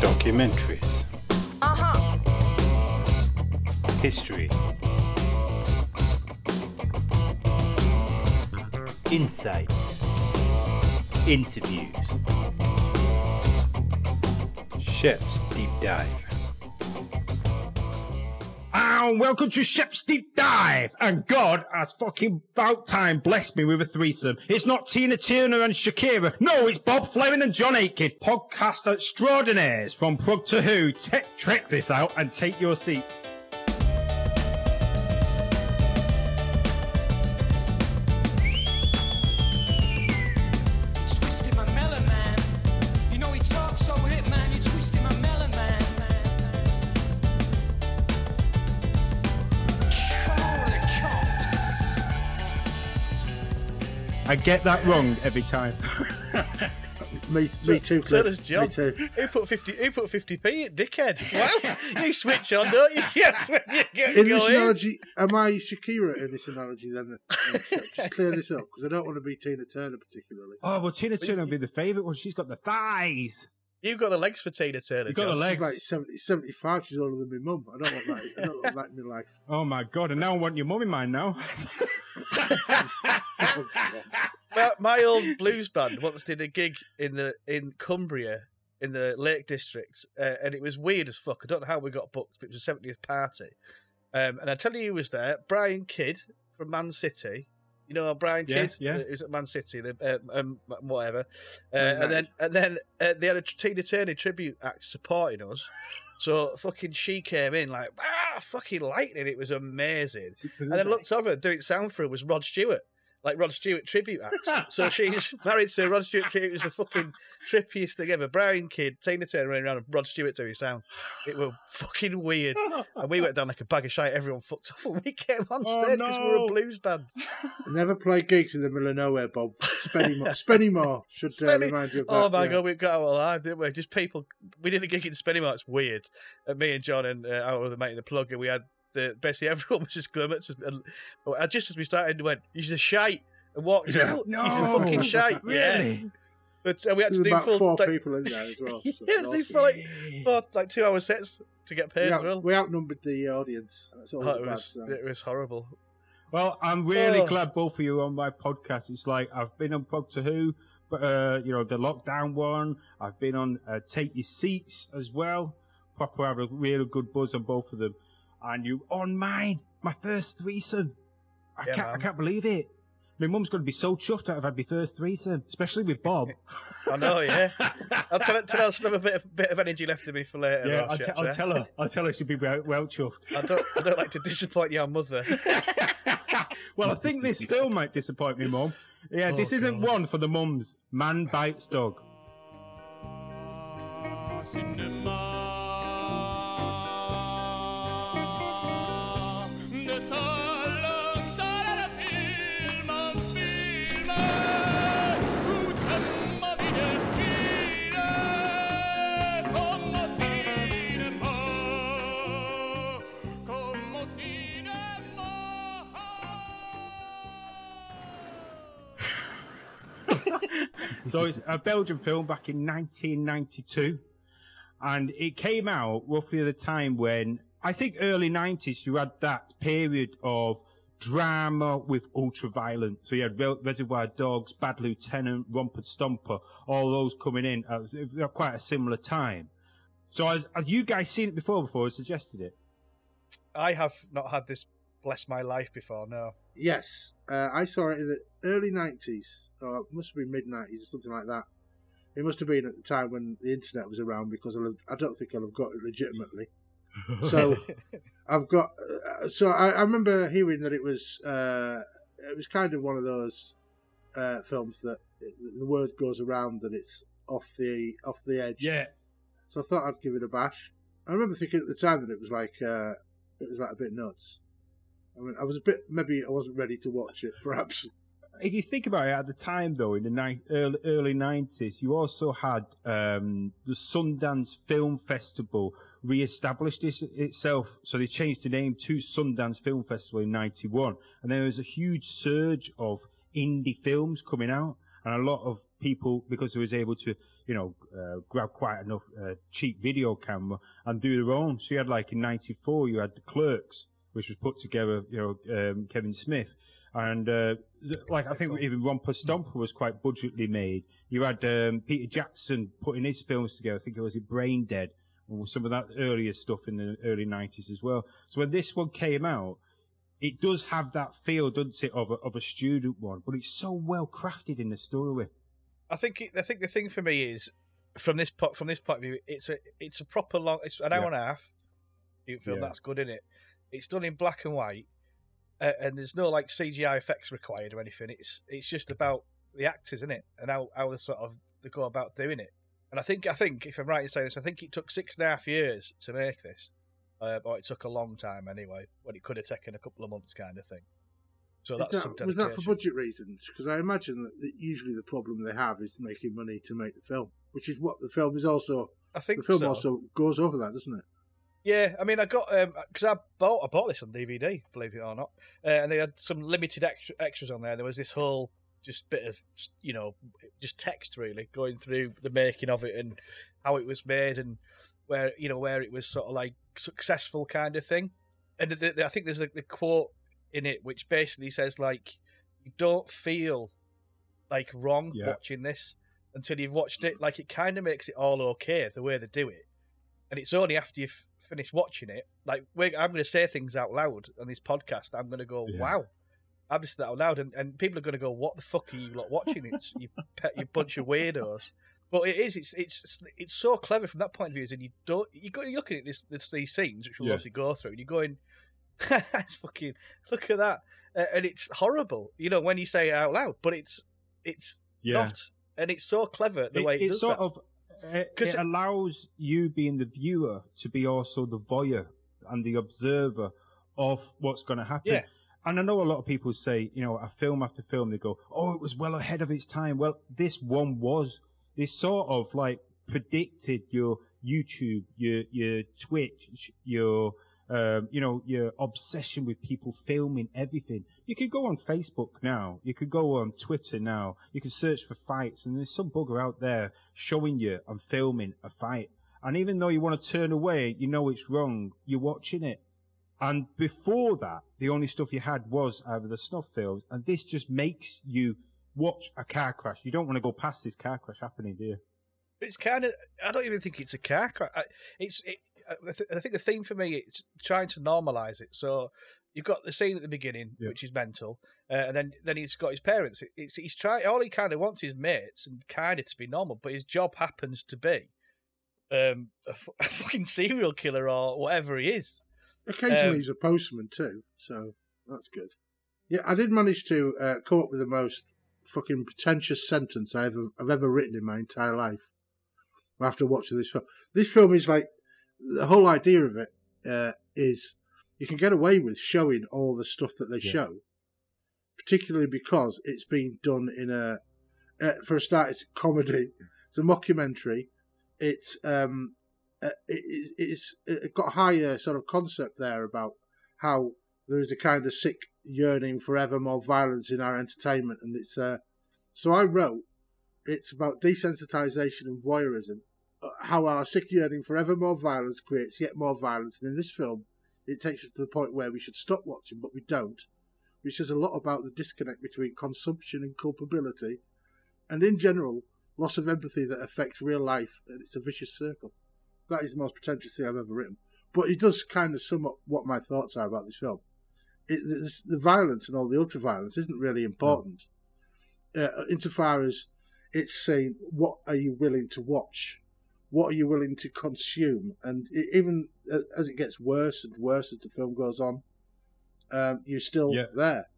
Documentaries. Uh huh. History. Insights. Interviews. Chef's Deep Dive. And welcome to Shep's Deep Dive. And God has fucking about time blessed me with a threesome. It's not Tina Turner and Shakira. No, it's Bob Fleming and John Aiken. Podcast extraordinaires from Prog to Who. Te- check this out and take your seat. I get that wrong every time. Me, me too, So Cliff. does John. Me too. Who put fifty? Who put fifty p in, dickhead? Wow, you switch on, don't you? Yes, when you get In this going. analogy, am I Shakira in this analogy then? Just clear this up because I don't want to be Tina Turner particularly. oh, well, Tina Turner would be the favourite one. She's got the thighs. You've got the legs for Tina Turner. You've got the John. legs. She's like 70, 75, she's older than my mum. I don't want that. I don't want that in my life. Oh my God. And now I want your mum in mine now. my, my old blues band once did a gig in the in Cumbria in the Lake District, uh, and it was weird as fuck. I don't know how we got booked, but it was a 70th party. Um, and I tell you who was there: Brian Kidd from Man City. You know Brian Yeah, Kidd, yeah. who's at Man City, the, uh, um, whatever. Uh, and then and then uh, they had a Tina Turner tribute act supporting us. So fucking she came in like ah fucking lightning. It was amazing. And then looked over doing sound for her was Rod Stewart, like Rod Stewart tribute act. so she's married to Rod Stewart tribute. It was the fucking trippiest thing ever. Brian Kidd, Tina Turner running around and Rod Stewart doing sound. It was fucking weird. And we went down like a bag of shite. Everyone fucked off and we came on Oh, stage because we were no. a blues band. Never play gigs in the middle of nowhere, Bob. Spennymoor, Spennymoor should uh, Spenny- remind you of that. Oh my yeah. god, we got out alive, didn't we? Just people. We did a gig in Spennymoor. It's weird. And me and John and uh, our other mate in the plug, and we had the basically everyone was just going. And just as we started, we went, "He's a shite," and walked Yeah. out. No. He's a fucking shite. Yeah. Really? But uh, we had There's to do about full four like, people in there as well. so yeah, it's do awesome. full like, four, like two hour sets to get paid we, as well. we outnumbered the audience. Oh, a it bad was sign. it was horrible. Well, I'm really Oh. glad both of you are on my podcast. It's like I've been on Prog to Who, but uh, you know the lockdown one. I've been on uh, Take Your Seats as well. Proper have a really good buzz on both of them. And you on mine, my first threesome. I Yeah, can't, I can't believe it. My mum's going to be so chuffed that I've had my first threesome, especially with Bob. I know, yeah. I'll tell her, tell her I still have a bit of, bit of energy left in me for later. yeah, though, I'll, te- chaps, I'll yeah? tell her. I'll tell her she'll be well, well chuffed. I don't, I don't like to disappoint your mother. well, I think this film might disappoint me, Mum. Yeah, Oh, this isn't God. one for the mums. Man bites dog. So it's a Belgian film back in 1992, and it came out roughly at the time when I think early 90s you had that period of drama with ultra violent. So you had Re- Reservoir Dogs, Bad Lieutenant, Romper Stomper, all those coming in at quite a similar time. So has you guys seen it before? Before I suggested it. I have not had this bless my life before. No. Yes, uh, I saw it in the early nineties, or it must have been mid nineties, something like that. It must have been at the time when the internet was around because I don't think I'll have got it legitimately. So I've got. Uh, so I, I remember hearing that it was. Uh, it was kind of one of those uh, films that the word goes around that it's off the off the edge. yeah. So I thought I'd give it a bash. I remember thinking at the time that it was like uh, it was like a bit nuts. I mean, I was a bit maybe I wasn't ready to watch it, perhaps. if you think about it, at the time though, in the ni- early, early 90s, you also had um, the Sundance Film Festival re-established itself. So they changed the name to Sundance Film Festival in 91. And there was a huge surge of indie films coming out. and a lot of people because they was able to, you know, uh, grab quite enough uh, cheap video camera and do their own. So you had like in '94, you had the Clerks, which was put together, you know, um, Kevin Smith. And uh, like I think even Romper Stomper was quite budgetly made. You had um, Peter Jackson putting his films together. I think it was Brain Dead, or some of that earlier stuff in the early 90s as well. So when this one came out, it does have that feel, doesn't it, of a, of a student one, but it's so well crafted in the story. I think it, I think the thing for me is from this po- from this point of view, it's a it's a proper long. It's an hour Yeah. and a half. You feel Yeah. that's good in it. It's done in black and white, uh, and there's no like CGI effects required or anything. It's it's just about the actors, isn't it, and how how they sort of they go about doing it. And I think I think if I'm right in saying this, I think it took six and a half years to make this, uh, or it took a long time anyway. When it could have taken a couple of months, kind of thing. So that's that- was that for budget reasons? Because I imagine that usually the problem they have is making money to make the film, which is what the film is also. I think The film so. also goes over that, doesn't it? Yeah, I mean, I got because I bought I bought this on DVD, believe it or not, uh, and they had some limited extra, extras on there. There was this whole just bit of you know just text really going through the making of it and how it was made and where you know where it was sort of like successful kind of thing. And the, the, I think there's a the quote in it which basically says like you don't feel like wrong Yeah. watching this until you've watched it. Like it kind of makes it all okay the way they do it and it's only after you've finished watching it. Like we're, I'm going to say things out loud on this podcast. I'm going to go, Yeah. "Wow!" I'm just that out loud, and, and people are going to go, "What the fuck are you lot watching? It's you, pe- you bunch of weirdos." But it is. It's it's it's so clever from that point of view. Is and you don't you go you're looking at this, this these scenes which we'll Yeah. obviously go through, and you're going, "That's fucking look at that," uh, and it's horrible. You know when you say it out loud, but it's it's Yeah. not, and it's so clever the it, way it, it does sort that. of Uh, it, 'Cause it it- allows you being the viewer to be also the voyeur and the observer of what's going to happen. Yeah. And I know a lot of people say, you know, a film after film, they go, "Oh, it was well ahead of its time." Well, this one was. This sort of like predicted your YouTube, your your Twitch, your um, you know, your obsession with people filming everything. You could go on Facebook now. You could go on Twitter now. You can search for fights, and there's some bugger out there showing you and filming a fight. And even though you want to turn away, you know it's wrong. You're watching it. And before that, the only stuff you had was either the snuff films, and this just makes you watch a car crash. You don't want to go past this car crash happening, do you? It's kind of. I don't even think it's a car crash. It's. It, I th- I think the theme for me is trying to normalize it. So you've got the scene at the beginning, Yeah. which is mental, uh, and then then he's got his parents. It- It's he's trying. All he kind of wants is mates and kind of to be normal, but his job happens to be um, a, fucking serial killer or whatever he is. Occasionally Um, he's a postman too, so that's good. Yeah, I did manage to uh, come up with the most fucking pretentious sentence I ever, I've ever written in my entire life after watching this film. This film is like the whole idea of it uh, is you can get away with showing all the stuff that they Yeah. show, particularly because it's being done in a. Uh, for a start, it's a comedy. It's a mockumentary. It's um, uh, it, it- it's it got a higher sort of concept there about how there is a kind of sick yearning for ever more violence in our entertainment, and it's uh, so I wrote it's about desensitization and voyeurism, how our sick yearning for ever more violence creates yet more violence, and in this film, it takes us to the point where we should stop watching, but we don't, which says a lot about the disconnect between consumption and culpability, and in general, loss of empathy that affects real life, and it's a vicious circle. That is the most pretentious thing I've ever written. But it does kind of sum up what my thoughts are about this film. It, this, the violence and all the ultra violence isn't really important, uh, insofar as it's saying what are you willing to watch, what are you willing to consume, and it, even as it gets worse and worse as the film goes on, um, you're still Yeah. there.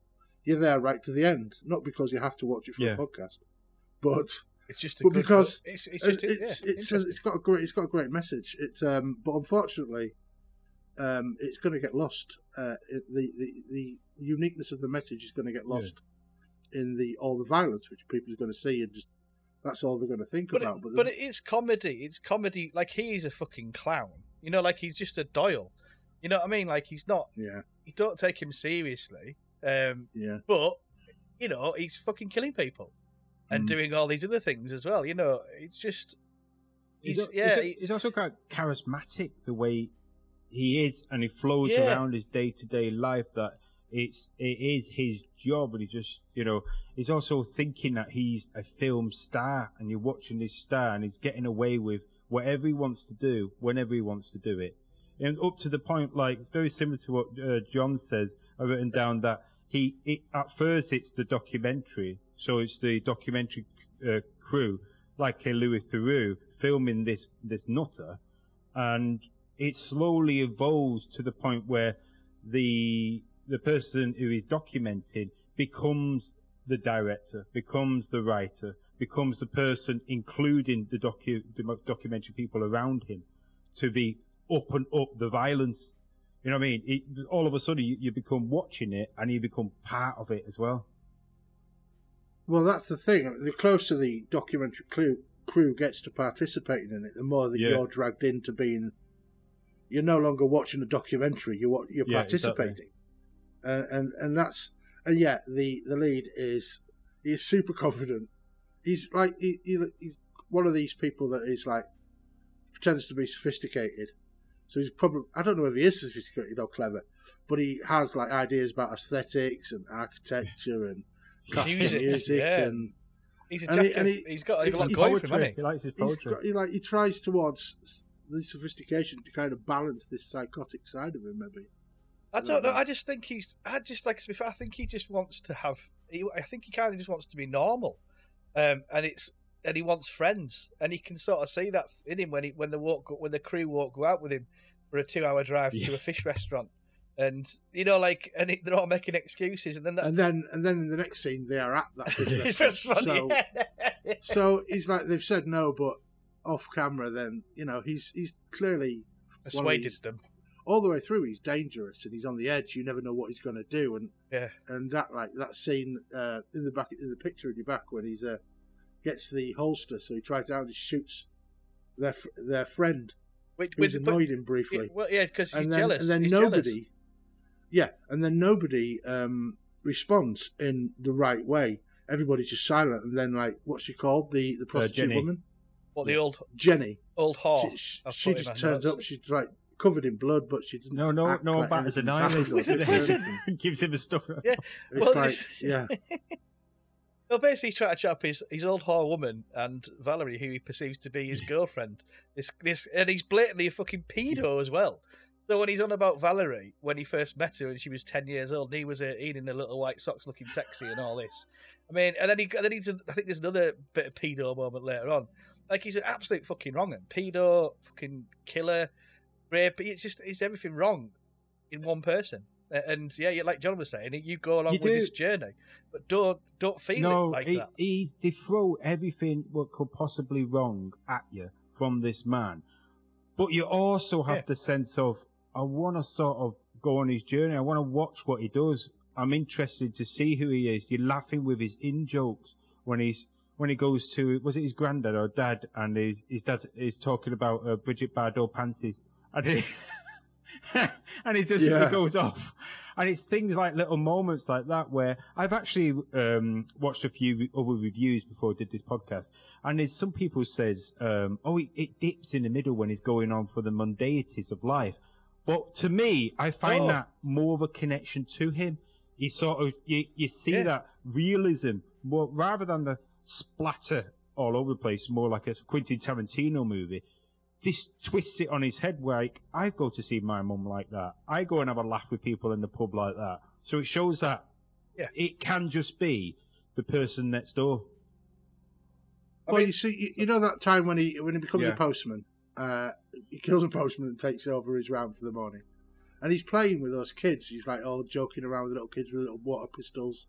You're there right to the end, not because you have to watch it for Yeah. a podcast, but It's just good because it's, it's it's just it's, yeah, it's, it's got a great it's got a great message. It's um, but unfortunately, um, it's going to get lost. Uh, it, the, the the uniqueness of the message is going to get lost in the all the violence which people are going to see and just that's all they're going to think but about. it, the- but it is comedy. It's comedy. Like he's a fucking clown. You know, like he's just a Doyle. You know what I mean? Like he's not. yeah, You don't take him seriously. Um, yeah, but you know, he's fucking killing people. and Mm. doing all these other things as well. You know, it's just He's, he's, yeah, he's, he's also quite charismatic the way he is, and he flows Yeah. around his day to day life. That it's it is his job, and he just you know he's also thinking that he's a film star, and you're watching this star, and he's getting away with whatever he wants to do whenever he wants to do it, and up to the point like very similar to what uh, John says. I've written down that he it, at first it's the documentary, so it's the documentary uh, crew like a Louis Theroux filming this this nutter, and it slowly evolves to the point where the the person who is documenting becomes the director, becomes the writer, becomes the person including the docu the documentary people around him to be up and up the violence. You know what I mean? It, all of a sudden you, you become watching it and you become part of it as well. Well, that's the thing. The closer the documentary crew, crew gets to participating in it, the more that Yeah. you're dragged into being. You're no longer watching a documentary. You're you're Yeah, exactly. Participating, and and and that's and yeah, the the lead is he's super confident. He's like he, he, he's one of these people that is like pretends to be sophisticated. So he's probably I don't know if he is sophisticated or clever, but he has like ideas about aesthetics and architecture and classical Music, music, yeah. and he's a and he, and he, he's got, he's got a lot he- going for him, poetry. He likes his poetry. got, he like he tries towards the sophistication to kind of balance this psychotic side of him, maybe. I don't know. I just think he's. I just like before. I think he just wants to have. He, I think he kind of just wants to be normal, um, and it's and he wants friends, and he can sort of see that in him when he when the walk when the crew walk go out with him for a two hour drive to a fish restaurant, and you know like and it, they're all making excuses, and then that And then and then in the next scene they are at that fish restaurant. So, yeah. so he's like they've said no, but off camera, then you know he's he's clearly persuaded these- them. All the way through he's dangerous and he's on the edge. You never know what he's going to do, and Yeah. and that like that scene uh, in the back in the picture in your back when he's uh, gets the holster, so he tries out and shoots their their friend Which, who's with, but- annoyed him briefly. yeah, well, yeah, because he's and then, jealous. And then he's nobody, jealous. yeah, and then nobody um, responds in the right way. Everybody's just silent, and then like, what's she called? The the prostitute Jenny. woman, What the old Jenny. old whore? she she, she just turns notes. up. She's like covered in blood, but she doesn't. No, no, act no like one batters an anything's eyelid. happened or With a does prison. Gives him a stuff. Yeah. It's Well, like, this- yeah, Well, basically, he's trying to chop his, his old whore woman and Valerie, who he perceives to be his girlfriend. This, this, and he's blatantly a fucking pedo as well. So when he's on about Valerie, when he first met her and she was ten years old, and he was uh, eating the little white socks, looking sexy and all this. I mean, and then he, and then he's, I think there's another bit of pedo moment later on. Like he's an absolute fucking wrong and pedo, fucking killer, rape. It's just, it's everything wrong in one person. And yeah, like John was saying, you go along You with do. this journey, but don't don't feel no, it like he, that. he they throw everything what could possibly wrong at you from this man, but you also have Yeah. the sense of I want to sort of go on his journey. I want to watch what he does. I'm interested to see who he is. You're laughing with his in jokes when he's when he goes to was it his granddad or dad, and his, his dad is talking about uh, Bridget Bardot panties, and he, and he just Yeah. he goes off. And it's things like little moments like that where I've actually um, watched a few other reviews before I did this podcast, and there's some people says, um, "Oh, it, it dips in the middle when he's going on for the mundanities of life." But to me, I find Oh. that more of a connection to him. He sort of you, you see Yeah. that realism more rather than the splatter all over the place, more like a Quentin Tarantino movie. This twists it on his head. Like I go to see my mum like that. I go and have a laugh with people in the pub like that. So it shows that Yeah. it can just be the person next door. I well, mean- you see, you, you know that time when he when he becomes Yeah. a postman, uh, he kills a postman and takes over his round for the morning, and he's playing with those kids. He's like all joking around with the little kids with little water pistols.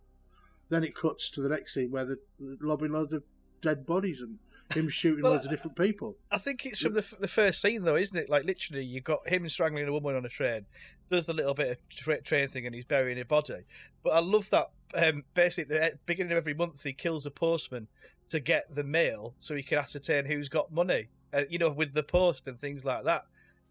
Then it cuts to the next scene where they're lobbing loads of dead bodies and him shooting Well, loads of different people. I think it's from the f- the first scene though, isn't it? Like literally, you've got him strangling a woman on a train, does the little bit of tra- train thing, and he's burying her body. But I love that. Um, basically, at the beginning of every month, he kills a postman to get the mail, so he can ascertain who's got money. Uh, you know, with the post and things like that,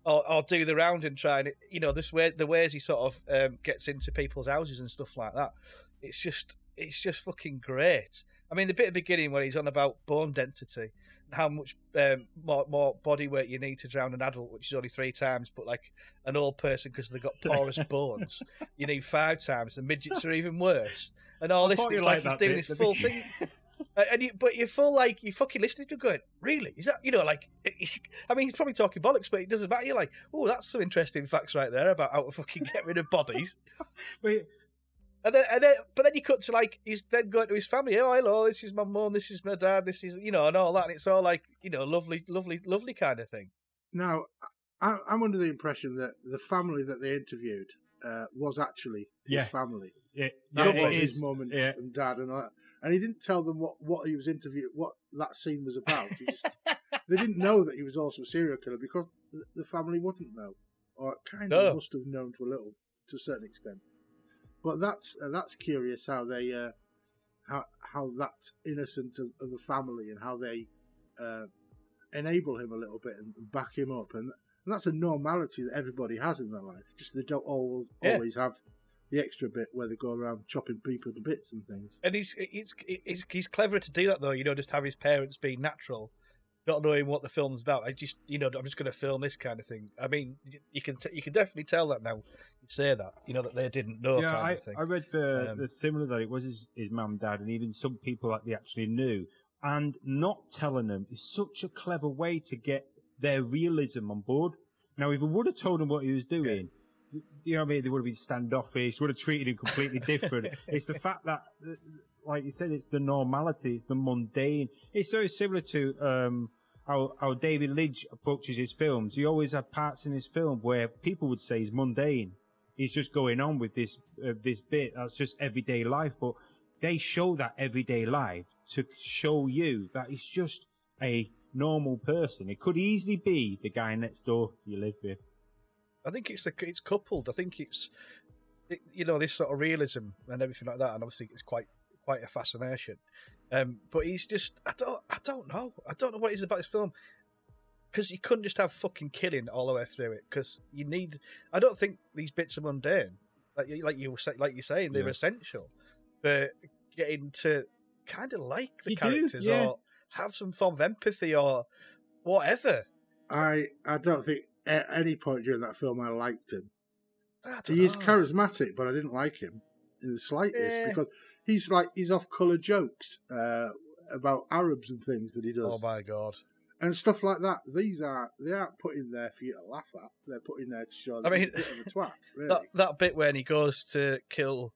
or, or do the round and try and you know this way the ways he sort of um, gets into people's houses and stuff like that. It's just it's just fucking great. I mean, the bit at the beginning where he's on about bone density and how much um, more, more body weight you need to drown an adult, which is only three times, but like an old person because they've got porous bones, you need five times, and midgets are even worse. And all I this, it's like he's doing bit, this full thing. And you, but you feel like you fucking listening to him going, really? Is that you know like? I mean, he's probably talking bollocks, but it doesn't matter. You're like, oh, that's some interesting facts right there about how to fucking get rid of bodies. Wait, And then, and then, but then you cut to like he's then going to his family. Oh, hello, this is my mum, this is my dad, this is you know, and all that. And it's all like you know, lovely, lovely, lovely kind of thing. Now, I, I'm under the impression that the family that they interviewed uh, was actually his Yeah. family. yeah, That yeah, was it his is. mum and, yeah. and dad and all that. And he didn't tell them what, what he was interviewed, what that scene was about. He just, they didn't know that he was also a serial killer because the, the family wouldn't know, or kind of No. must have known to a little, to a certain extent. But that's uh, that's curious how they uh, how how that innocence of, of the family and how they uh, enable him a little bit and back him up, and, and that's a normality that everybody has in their life. Just they don't all, Yeah. always have the extra bit where they go around chopping people to bits and things. And he's he's he's he's clever to do that though. You know, just have his parents be natural, not knowing what the film's about. I just you know, I'm just going to film this kind of thing. I mean, you can t- you can definitely tell that now. You say that, you know, that they didn't know yeah, kind I, of thing. I read the, Um, the similar that it was his, his mum, dad, and even some people that they actually knew. And not telling them is such a clever way to get their realism on board. Now, if I would have told him what he was doing, you know what I mean, they would have been standoffish, would have treated him completely different. it's the fact that, uh, like you said, it's the normality, it's the mundane. It's so similar to um, how, how David Lynch approaches his films. He always had parts in his film where people would say he's mundane. He's just going on with this uh, this bit that's just everyday life, but they show that everyday life to show you that he's just a normal person. It could easily be the guy next door you live with. I think it's the, it's coupled. I think it's it, you know this sort of realism and everything like that, and obviously it's quite quite a fascination. Um, but he's just I don't I don't know I don't know what it is about this film because you couldn't just have fucking killing all the way through it because you need. I don't think these bits are mundane. Like you- like you were say, like you're saying they're Yeah. essential but getting to kind of like the You do, characters yeah. or have some form of empathy or whatever. I I don't think at any point during that film I liked him. I don't He is know. charismatic, but I didn't like him in the slightest Yeah. because he's like he's off colour jokes uh, about Arabs and things that he does Oh my god. and stuff like that. These are they aren't put in there for you to laugh at. They're put in there to show that I he's mean, a bit of a twat. Really. that that bit when he goes to kill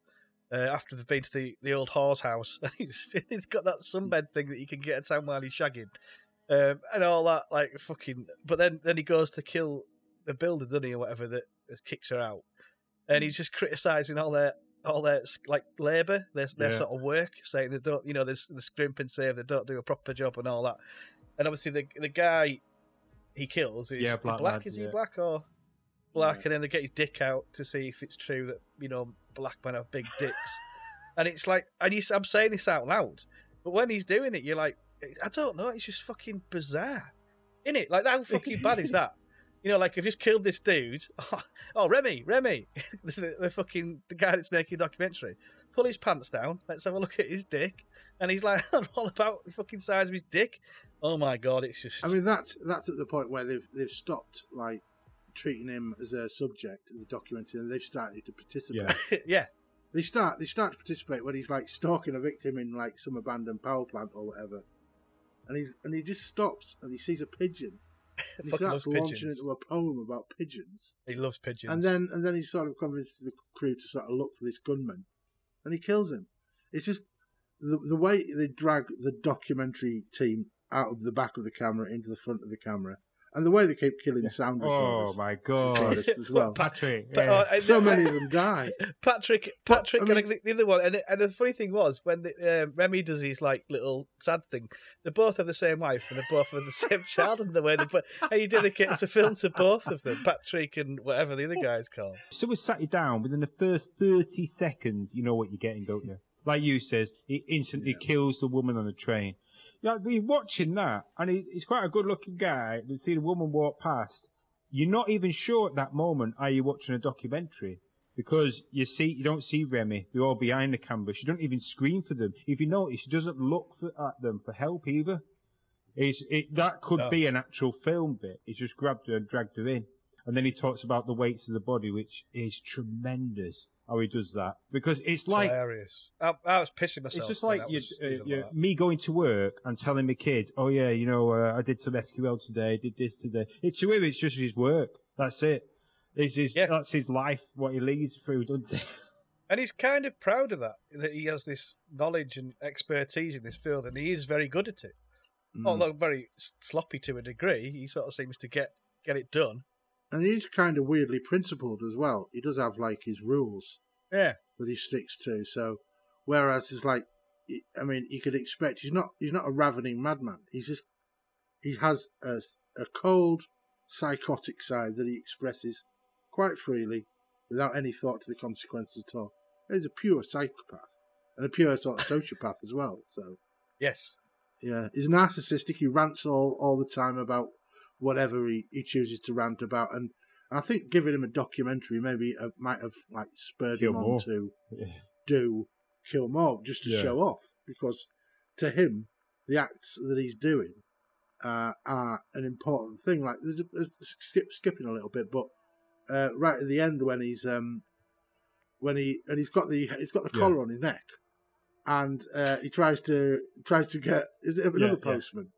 uh, after they've been to the, the old whore's house, he's, he's got that sunbed thing that you can get at town while he's shagging, um, and all that like fucking. But then then he goes to kill the builder, doesn't he, or whatever that that kicks her out, and he's just criticizing all their all their like labour, their their Yeah. sort of work, saying they don't, you know, there's the scrimp and save, they don't do a proper job and all that, and obviously the the guy he kills is Yeah, black black, lad, is he yeah. black or black, Yeah. and then they get his dick out to see if it's true that you know black men have big dicks, and it's like, and he's, I'm saying this out loud, but when he's doing it, you're like, I don't know, it's just fucking bizarre, in it? Like how fucking bad is that? You know, like I've just killed this dude. Oh, Remy, Remy, the, the fucking the guy that's making a documentary. Pull his pants down. Let's have a look at his dick. And he's like, all about the fucking size of his dick. Oh my god, it's just. I mean, that's that's at the point where they've they've stopped like treating him as a subject of the documentary, and they've started to participate. Yeah. yeah, They start they start to participate when he's like stalking a victim in like some abandoned power plant or whatever, and he's and he just stops and he sees a pigeon. He starts launching pigeons. into a poem about pigeons, he loves pigeons. and then and then he sort of convinces the crew to sort of look for this gunman, and he kills him. It's just the the way they drag the documentary team out of the back of the camera into the front of the camera, and the way they keep killing sound Oh recorders my god. as well. Patrick. But, yeah. uh, So many of them die. Patrick, Patrick, I mean- and the- the other one, and, and the funny thing was when the, uh, Remy does his like little sad thing, they both have the same wife and they both have the same child, and the way they put, and he dedicates a film to both of them, Patrick and whatever the other guy's called. someone sat you down within the first 30 seconds, you know what you're getting, don't you? Like you says, he instantly Yeah. kills the woman on the train. Yeah, we're watching that, and he, he's quite a good-looking guy. You see the woman walk past. You're not even sure at that moment are you watching a documentary. because you see you don't see Remy. They're all behind the camera. She don't even scream for them. If you notice, she doesn't look for, at them for help either. It's, it that could No. be an actual film bit. He's just grabbed her and dragged her in, and then he talks about the weights of the body, which is tremendous. How he does that because it's It's like hilarious. I, I was pissing myself. it's just like you, was- uh, you- like me going to work and telling my kids, "Oh yeah, you know, uh, I did some SQL today, did this today." It, to him, it's just his work. That's it. It's his, Yeah. That's his life, what he leads through, doesn't it? And he's kind of proud of that, that he has this knowledge and expertise in this field, and he is very good at it. Mm. Although very sloppy to a degree, he sort of seems to get get it done. And he's kind of weirdly principled as well. He does have like his rules Yeah, that he sticks to. So, whereas it's like, I mean, you could expect he's not he's not a ravening madman. He's just he has a, a cold, psychotic side that he expresses quite freely without any thought to the consequences at all. He's a pure psychopath and a pure sort of sociopath as well. So, yes, yeah, he's narcissistic. He rants all, all the time about whatever he, he chooses to rant about, and I think giving him a documentary maybe uh, might have like spurred Kill him more. on to Yeah. do kill more just to Yeah. show off because to him the acts that he's doing uh, are an important thing. Like there's a, a skip, skipping a little bit, but uh, right at the end when he's um when he and he's got the he's got the Yeah. collar on his neck and uh, he tries to tries to get is it another yeah. postman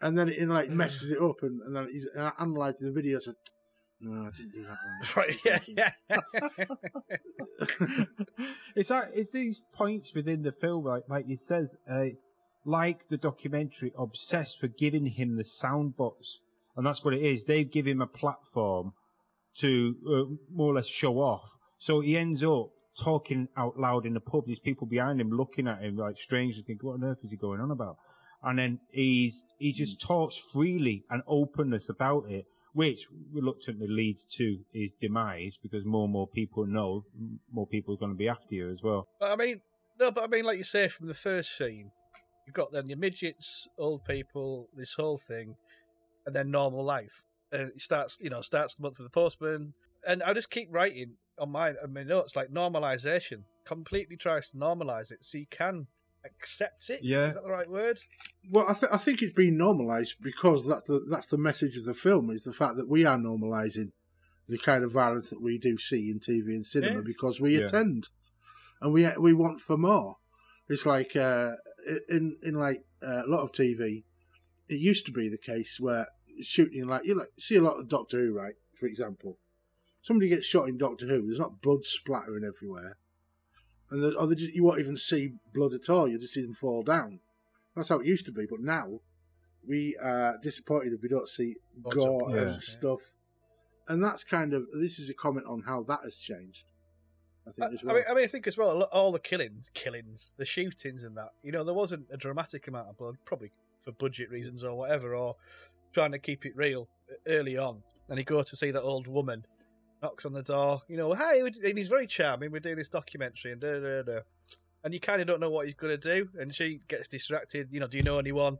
and then it like messes it up and, and then he's uh, analysing the video said no I didn't do that one. right, yeah, yeah. it's like it's these points within the film, like like he says, uh, it's like the documentary obsessed for giving him the sound box, and that's what it is. They give him a platform to uh, more or less show off, so he ends up talking out loud in the pub. There's people behind him looking at him like strangely, think, "What on earth is he going on about?" And then he's he just talks freely and openness about it, which reluctantly leads to his demise because more and more people know, more people are going to be after you as well. But I mean, no, but I mean, like you say, from the first scene, you've got then your midgets, old people, this whole thing, and then normal life. And it starts, you know, starts the month with the postman, and I just keep writing on my on my notes like normalization. Completely tries to normalize it so you can accept it. Yeah. is that the right word? Well, I, th- I think it's been normalised because that's the that's the message of the film is the fact that we are normalising the kind of violence that we do see in TV and cinema Yeah. because we Yeah. attend and we we want for more. It's like uh, in in like uh, a lot of TV, it used to be the case where shooting like you like see a lot of Doctor Who, right? For example, somebody gets shot in Doctor Who. There's not blood splattering everywhere, and there, or oh, they just, you won't even see blood at all. You just see them fall down. That's how it used to be, but now we are disappointed if we don't see Lots of gore blood, and stuff. And that's kind of this is a comment on how that has changed. I I, think as I well. mean, I mean, I think as well, all the killings, killings, the shootings, and that. You know, there wasn't a dramatic amount of blood, probably for budget reasons or whatever, or trying to keep it real early on. And he goes to see that old woman, knocks on the door. You know, hey, and he's very charming. We're doing this documentary, and da da da. And you kind of don't know what he's to do, and she gets distracted. You know, do you know anyone?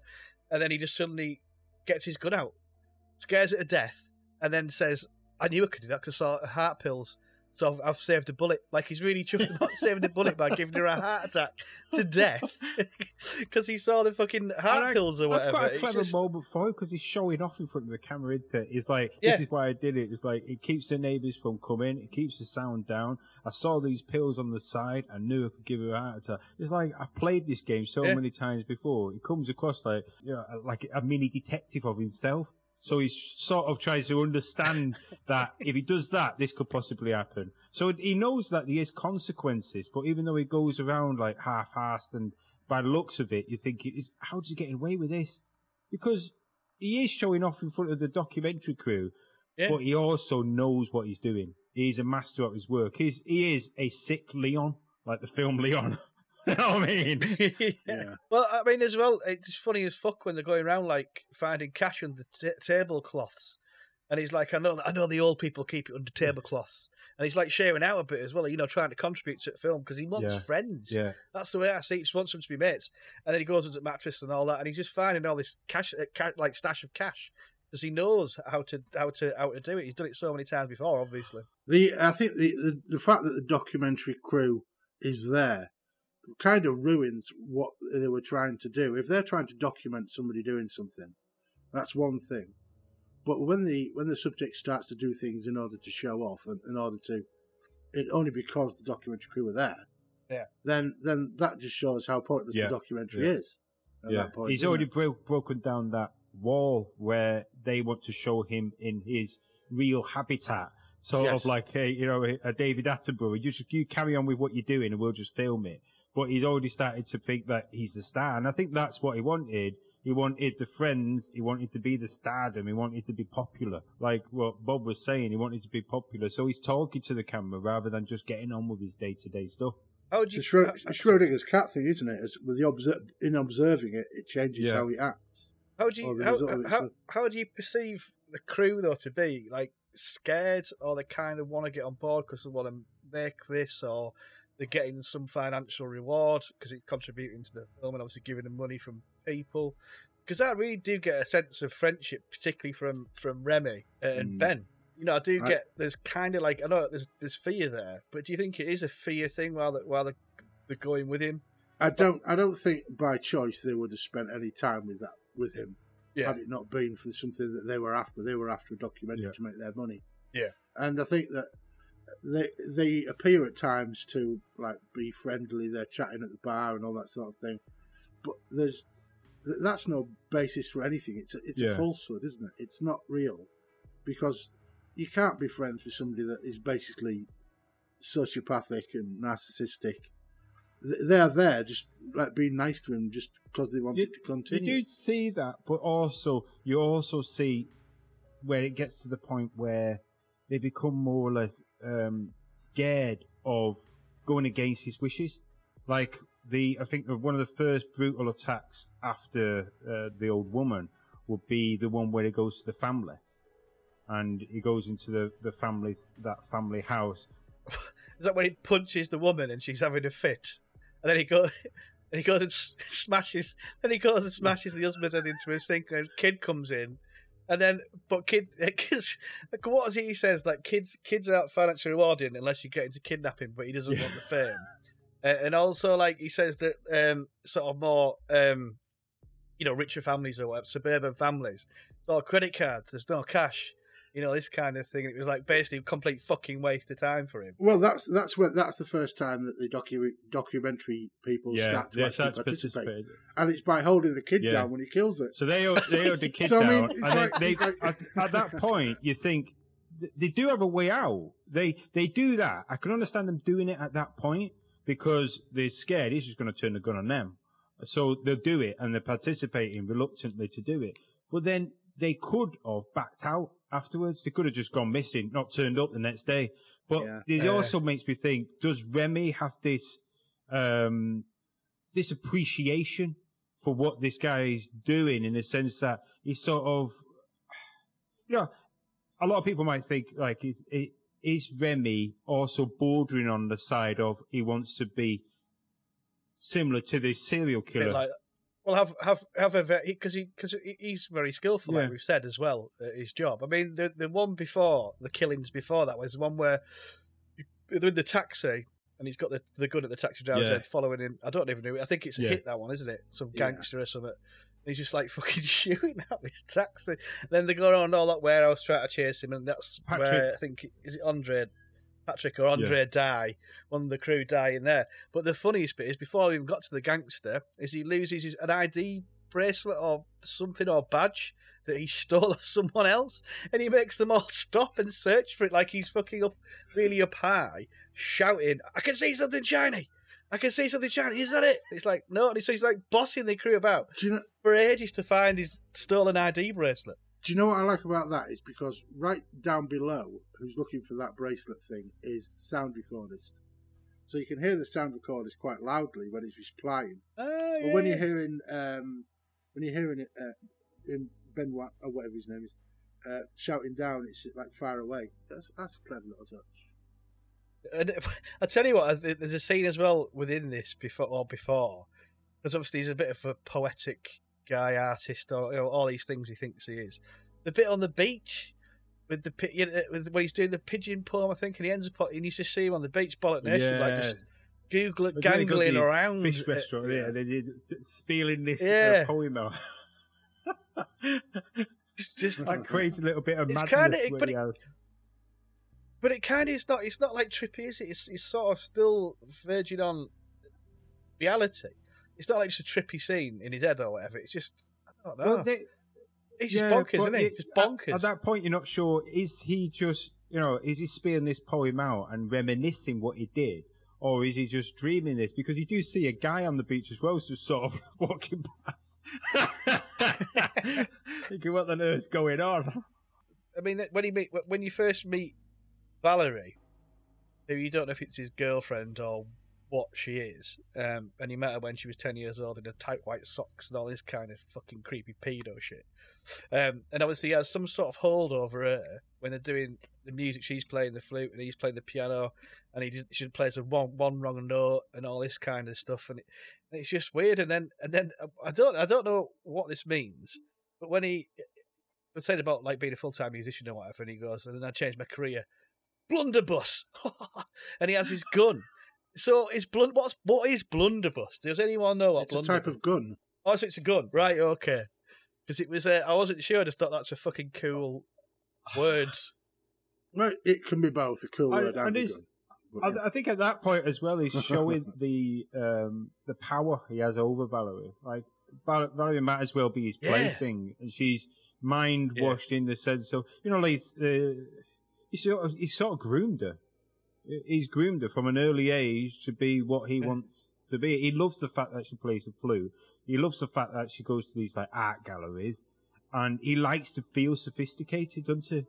And then he just suddenly gets his gun out, scares it to death, and then says, "I knew I could do that because I saw heart pills." So I've, I've saved a bullet. Like he's really chuffed about saving a bullet by giving her a heart attack to death because he saw the fucking heart I- pills or That's whatever. quite a It's clever just- moment for him because he's showing off in front of the camera, isn't it? He's like, Yeah. this is why I did it. It's like, it keeps the neighbours from coming, it keeps the sound down. I saw these pills on the side, I knew I could give her a heart attack. It's like, I played this game so Yeah. many times before. It comes across like, you know, like a mini detective of himself. So he sort of tries to understand that if he does that, this could possibly happen. So he knows that there is consequences, but even though he goes around like half-assed and by the looks of it, you think, how does he get away with this? Because he is showing off in front of the documentary crew, Yeah. but he also knows what he's doing. He's a master of his work. He's, he is a sick Leon, like the film Leon. you know what I mean? yeah. Yeah. Well, I mean, as well, it's funny as fuck when they're going around like finding cash under t- tablecloths, and he's like, "I know, I know, the old people keep it under tablecloths," and he's like sharing out a bit as well, you know, trying to contribute to the film because he wants Yeah. friends. Yeah. That's the way I see it. He just wants them to be mates, and then he goes into the mattress and all that, and he's just finding all this cash, uh, like stash of cash because he knows how to how to how to do it. He's done it so many times before, obviously. The I think the, the the fact that the documentary crew is there kind of ruins what they were trying to do. If they're trying to document somebody doing something, that's one thing. But when the when the subject starts to do things in order to show off and in order to, it only because the documentary crew are there. Yeah. Then then that just shows how pointless Yeah. the documentary Yeah. is. At yeah, that point, he's already it? bro- broken down that wall where they want to show him in his real habitat, sort Yes. of like a you know a David Attenborough. You just you carry on with what you're doing, and we'll just film it. But he's already started to think that he's the star, and I think that's what he wanted. He wanted the friends. He wanted to be the stardom. He wanted to be popular, like what Bob was saying. He wanted to be popular, so he's talking to the camera rather than just getting on with his day-to-day stuff. Oh, how would you? It's a Schro- how- Schrodinger's cat thing, isn't it? As with the obser- in observing it, it changes Yeah. how he acts. How would you how, result of it, how, how do you perceive the crew though to be like scared or they kind of want to get on board because they want to make this or they're getting some financial reward because it's contributing to the film and obviously giving them money from people because I really do get a sense of friendship particularly from from Remy and Mm. Ben you know I do I- get there's kind of like I know there's there's fear there but do you think it is a fear thing while they while they're, they're going with him I don't. I don't think by choice they would have spent any time with that with him. Yeah. Had it not been for something that they were after, they were after a documentary Yeah. to make their money. Yeah. And I think that they they appear at times to like be friendly. They're chatting at the bar and all that sort of thing. But there's that's no basis for anything. It's a, it's Yeah. a falsehood, isn't it? It's not real because you can't be friends with somebody that is basically sociopathic and narcissistic. They're there just like being nice to him just because they wanted to continue. You do see that, but also you also see where it gets to the point where they become more or less um, scared of going against his wishes. Like the, I think one of the first brutal attacks after uh, the old woman would be the one where he goes to the family, and he goes into the the family's that family house. Is that when he punches the woman and she's having a fit, and then he goes and he goes and smashes, then he goes and smashes the husband's head into a sink, and a kid comes in, and then but kid, kids, like, what is it? He says like kids, kids aren't financially rewarding unless you get into kidnapping, but he doesn't want the fame, uh, and also like he says that um, sort of more um, you know richer families or whatever, suburban families, so credit cards, there's no cash. You know this kind of thing. It was like basically a complete fucking waste of time for him. Well, that's that's where that's the first time that the docu- documentary people yeah, start to yeah, actually starts participate, participate. and it's by holding the kid Yeah. down when he kills it. So they hold, they hold the kid So, I mean, down, and like- they, like- at, at that point, you think they do have a way out. They they do that. I can understand them doing it at that point because they're scared. He's just going to turn the gun on them. So they'll do it, and they're participating reluctantly to do it. But then they could have backed out afterwards. They could have just gone missing, not turned up the next day. But Yeah. it Uh. also makes me think: Does Remy have this um, this appreciation for what this guy is doing in the sense that he's sort of, you know, a lot of people might think like, is, is Remy also bordering on the side of he wants to be similar to this serial killer? like well have have have a because he because he's very skillful Yeah. like we've said as well at his job i mean the the one before the killings before that was the one where they're in the taxi and he's got the, the gun at the taxi driver's Yeah. head following him i don't even know i think it's a Yeah. hit that one isn't it some gangster or something and he's just like fucking shooting at this taxi then they go around all that warehouse trying to chase him and that's where i think is it andre Patrick or Andre die, one of the crew die in there. But the funniest bit is before he even got to the gangster, is he loses his, an ID bracelet or something or badge that he stole off someone else, and he makes them all stop and search for it like he's fucking up really up high, shouting, "I can see something shiny." I can see something shiny. Is that it? It's like no, and so he's like bossing the crew about you know? for ages to find his stolen ID bracelet. Do you know what I like about that? Is because right down below, who's looking for that bracelet thing, is the sound recordist. So you can hear the sound recordist quite loudly when he's replying. Oh, yeah, But when you're hearing, um, when you're hearing it, uh, in Benoit or whatever his name is, uh, shouting down, it's like far away. That's that's a clever little touch. And I tell you what, there's a scene as well within this before or before, because obviously he's a bit of a poetic guy, artist, or you know, all these things he thinks he is. the bit on the beach with the you know, with when he's doing the pigeon poem, I think, and he ends up and you just see him on the beach, bollock naked, like just Google But then they got gangling around. Fish uh, restaurant, yeah, they did spilling this Yeah. uh, poem out. Just, just that crazy little bit of It's madness kinda- but he it- has. But it kind of is not. It's not like trippy, is it? It's, it's sort of still verging on reality. It's not like just a trippy scene in his head or whatever. It's just I don't know. Well, they- He's just bonkers, isn't he? it- Just at- bonkers. At, that point, you're not sure. Is he just, you know, is he spilling this poem out and reminiscing what he did, or is he just dreaming this? Because you do see a guy on the beach as well, just sort of walking past. Thinking, what the earth's going on? I mean, when he meet when you first meet Valerie, you don't know if it's his girlfriend or what she is, um, and he met her when she was ten years old in her tight white socks and all this kind of fucking creepy pedo shit. Um, and obviously, he has some sort of hold over her when they're doing the music. She's playing the flute and he's playing the piano, and he she plays a one one wrong note and all this kind of stuff. And, it, and it's just weird. And then and then uh, I don't I don't know what this means, but when he was saying about like being a full time musician or whatever, and he goes, and then I changed my career, blunderbuss, and he has his gun. So is blund what's what is blunderbuss? Does anyone know what It's a type of gun. Oh, so it's a gun, right? Okay, because it was uh, I wasn't sure. I just thought that's a fucking cool word. Well, it can be both a cool I- word and, and a it's- gun. But, I, I think at that point as well, he's showing the um, the power he has over Valerie. Like Val- Valerie might as well be his Yeah. plaything, and she's mind washed in the sense of you know, like uh, he's sort of he's sort of groomed her. He's groomed her from an early age to be what he wants to be. He loves the fact that she plays the flute. He loves the fact that she goes to these like art galleries, and he likes to feel sophisticated, doesn't he?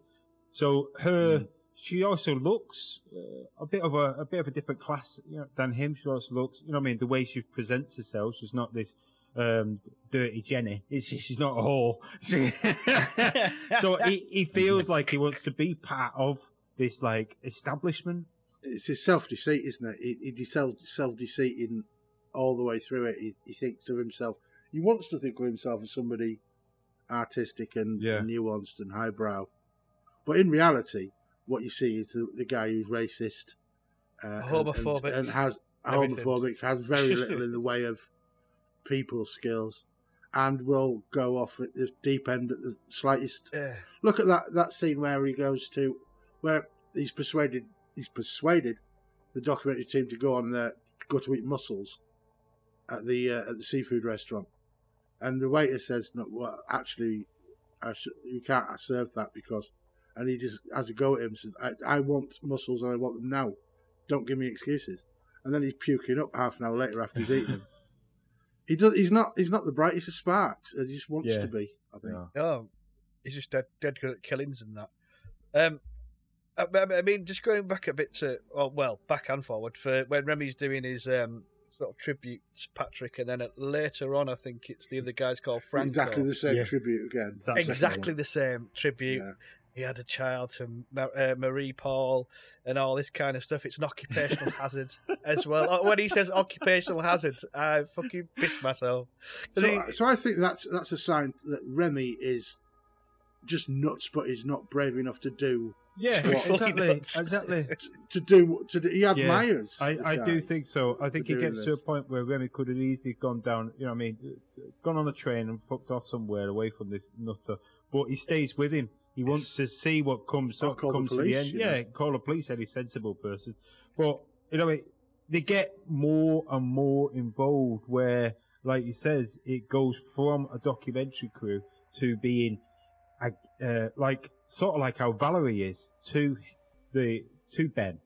So her, she also looks uh, a bit of a, a bit of a different class you know, than him. She also looks, you know, what I mean, the way she presents herself. She's not this um, dirty Jenny. It's, she's not a whore. so he, he feels like he wants to be part of this like establishment. It's his self deceit, isn't it? He, he self self deceiving all the way through it. He, he thinks of himself. He wants to think of himself as somebody artistic and, Yeah. and nuanced and highbrow, but in reality, what you see is the, the guy who's racist, uh, and- Homophobic. and, and has Everything. homophobic, has very little in the way of people skills, and will go off at the deep end at the slightest Yeah. look at that that scene where he goes to where he's persuaded he's persuaded the documentary team to go on there go to eat mussels at the uh, at the seafood restaurant and the waiter says no well actually I sh- you can't serve that because and he just has a go at him says I, I want mussels and I want them now don't give me excuses and then he's puking up half an hour later after he's eaten them he does he's not he's not the brightest of sparks and he just wants Yeah. to be I think Yeah. Oh, he's just dead, dead good at killings and that. Um, I, I- I mean, just going back a bit to, oh, well, back and forward for when Remy's doing his um, sort of tribute to Patrick, and then at, later on, I think it's the other guy's called Franco. exactly the same Yeah. tribute again Exactly. Exactly the same tribute. Yeah. He had a child to uh, Marie Paul and all this kind of stuff. It's an occupational hazard as well. Uh, When he says occupational hazard, I fucking piss myself. So, he- so I think that's that's a sign that Remy is just nuts, but he's not brave enough to do Yeah, exactly, exactly. to do to do. He admires. I, I do think so. I think he gets to a point where Remy could have easily gone down, you know what I mean, gone on a train and fucked off somewhere away from this nutter. But he stays with him. He wants to see what comes up, call the comes to the police, end. you Yeah, know. call the police, any sensible person. But, you know, it, they get more and more involved where, like he says, it goes from a documentary crew to being, uh, like, sort of like how Valerie is to the, to Ben.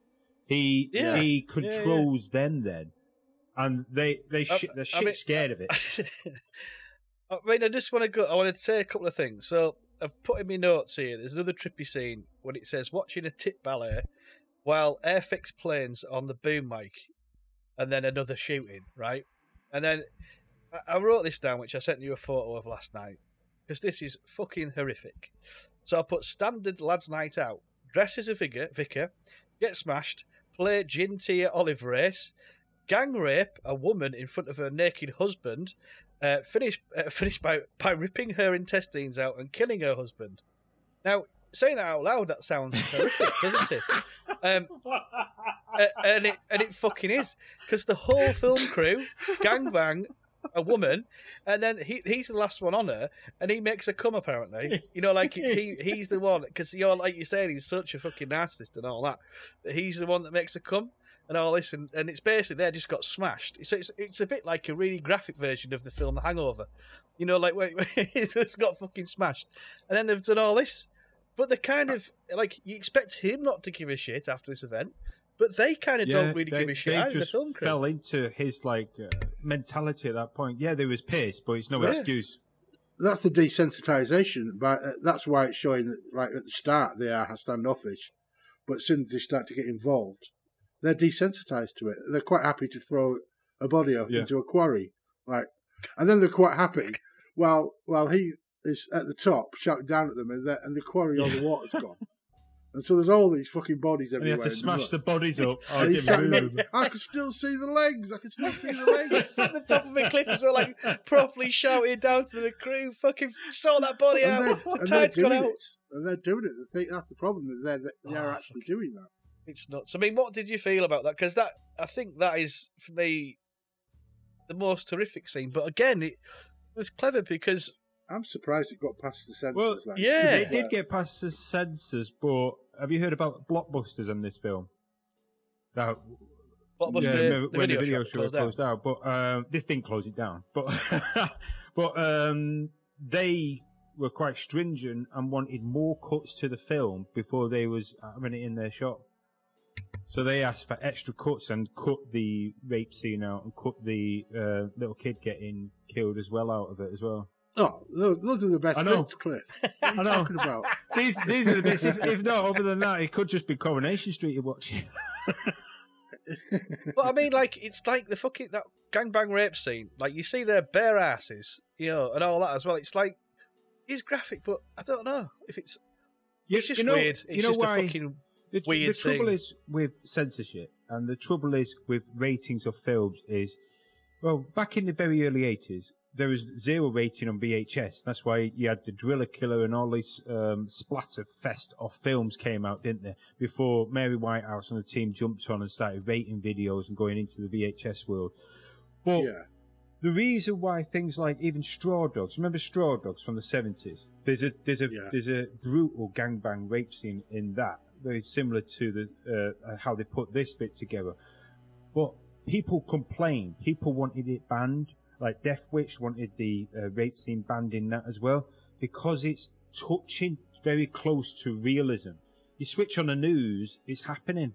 He, Yeah. he Yeah, yeah. controls them then. And they, they Uh, shit, they're I mean- scared of it. I mean, I just want to go. I want to say a couple of things. So I've put in my notes here. There's another trippy scene when it says watching a tit ballet while Airfix planes on the boom mic, and then another shooting. Right, and then I wrote this down, which I sent you a photo of last night because this is fucking horrific. So I put standard lads' night out. Dress as a vicar, vicar, get smashed, play gin tea olive race, gang rape a woman in front of her naked husband, uh, finish uh, finish by by ripping her intestines out and killing her husband. Now, saying that out loud, that sounds horrific, doesn't it? Um, a- and it and it fucking is because the whole film crew gangbang a woman, and then he he's the last one on her, and he makes her come. Apparently, you know, like he he's the one because you're like you said, he's such a fucking narcissist and all that. that He's the one that makes her come. And all this, and, and it's basically they just got smashed. So it's it's a bit like a really graphic version of the film The Hangover, you know, like wait, it's got fucking smashed, and then they've done all this, but they're kind of like you expect him not to give a shit after this event, but they kind of don't really they, give a shit they either. The just film crew. fell into his like uh, mentality at that point. Yeah, there was pace, but it's no Yeah. excuse. That's the desensitization. But uh, that's why it's showing that, like at the start, they are standoffish, but as soon as they start to get involved, they're desensitized to it. They're quite happy to throw a body up Yeah. into a quarry, like, and then they're quite happy while while he is at the top shouting down at them, and, the- and the quarry, all the water's gone. And so there's all these fucking bodies And he everywhere. had to smash the bodies up. Oh, And it didn't move. I can still see the legs. I can still see the legs. at the top of a cliff as well, like properly shouting down to the crew, fucking sort that body and out. they're, The and they're tide's gone out. it. And they're doing it. They think that's the problem. that They're, they are Oh, actually doing that. It's nuts. I mean, what did you feel about that? Because that, I think that is for me the most horrific scene. But again, it was clever because I'm surprised it got past the censors. Well, like, yeah. to be They fair. did get past the censors, but have you heard about blockbusters in this film? That what was yeah, the, the when video, the video shop show was closed down? closed out. But um, this didn't close it down. But but um, they were quite stringent and wanted more cuts to the film before they was having it in their shop. So they asked for extra cuts and cut the rape scene out and cut the uh, little kid getting killed as well out of it as well. Oh, those, those are the best I know. bits, Cliff. What I are you know. talking about? These these are the bits. If, if not, other than that, it could just be Coronation Street you're watching. But I mean, like it's like the fucking that gangbang rape scene. Like you see their bare asses, you know, and all that as well. It's like it's graphic, but I don't know if it's it's just You know- weird. It's you know just why- a fucking The, tr- weird the trouble scene. is with censorship, and the trouble is with ratings of films is, well, back in the very early 80s, there was zero rating on VHS. That's why you had the Driller Killer and all these um, splatter fest of films came out, didn't they? Before Mary Whitehouse and the team jumped on and started rating videos and going into the VHS world. But yeah. the reason why things like even Straw Dogs, remember Straw Dogs from the seventies? There's a there's a Yeah. there's a brutal gangbang rape scene in that, very similar to the uh, how they put this bit together. But people complained, people wanted it banned. Like Death Wish wanted the uh, rape scene banned in that as well because it's touching very close to realism. You switch on the news, it's happening.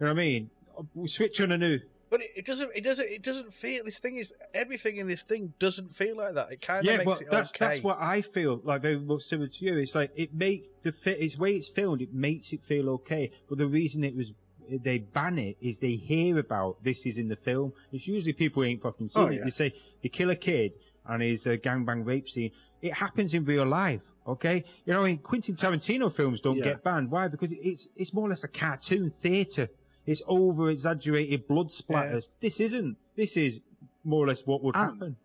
You know what I mean? We switch on the news. But it, it doesn't. It doesn't. It doesn't feel. This thing is everything in this thing doesn't feel like that. It kind of yeah, makes but it that's okay. that's what I feel like very much similar to you. It's like it makes the fit. It's way it's filmed. It makes it feel okay. But the reason it was they ban it is they hear about this is in the film. It's usually people who ain't fucking seen Oh, it. yeah. They say they kill a kid and his uh, gangbang rape scene. It happens in real life. Okay, you know, in Quentin Tarantino films don't Yeah. get banned. Why? Because it's it's more or less a cartoon theatre. It's over exaggerated blood splatters. This isn't. This is more or less what would And- happen.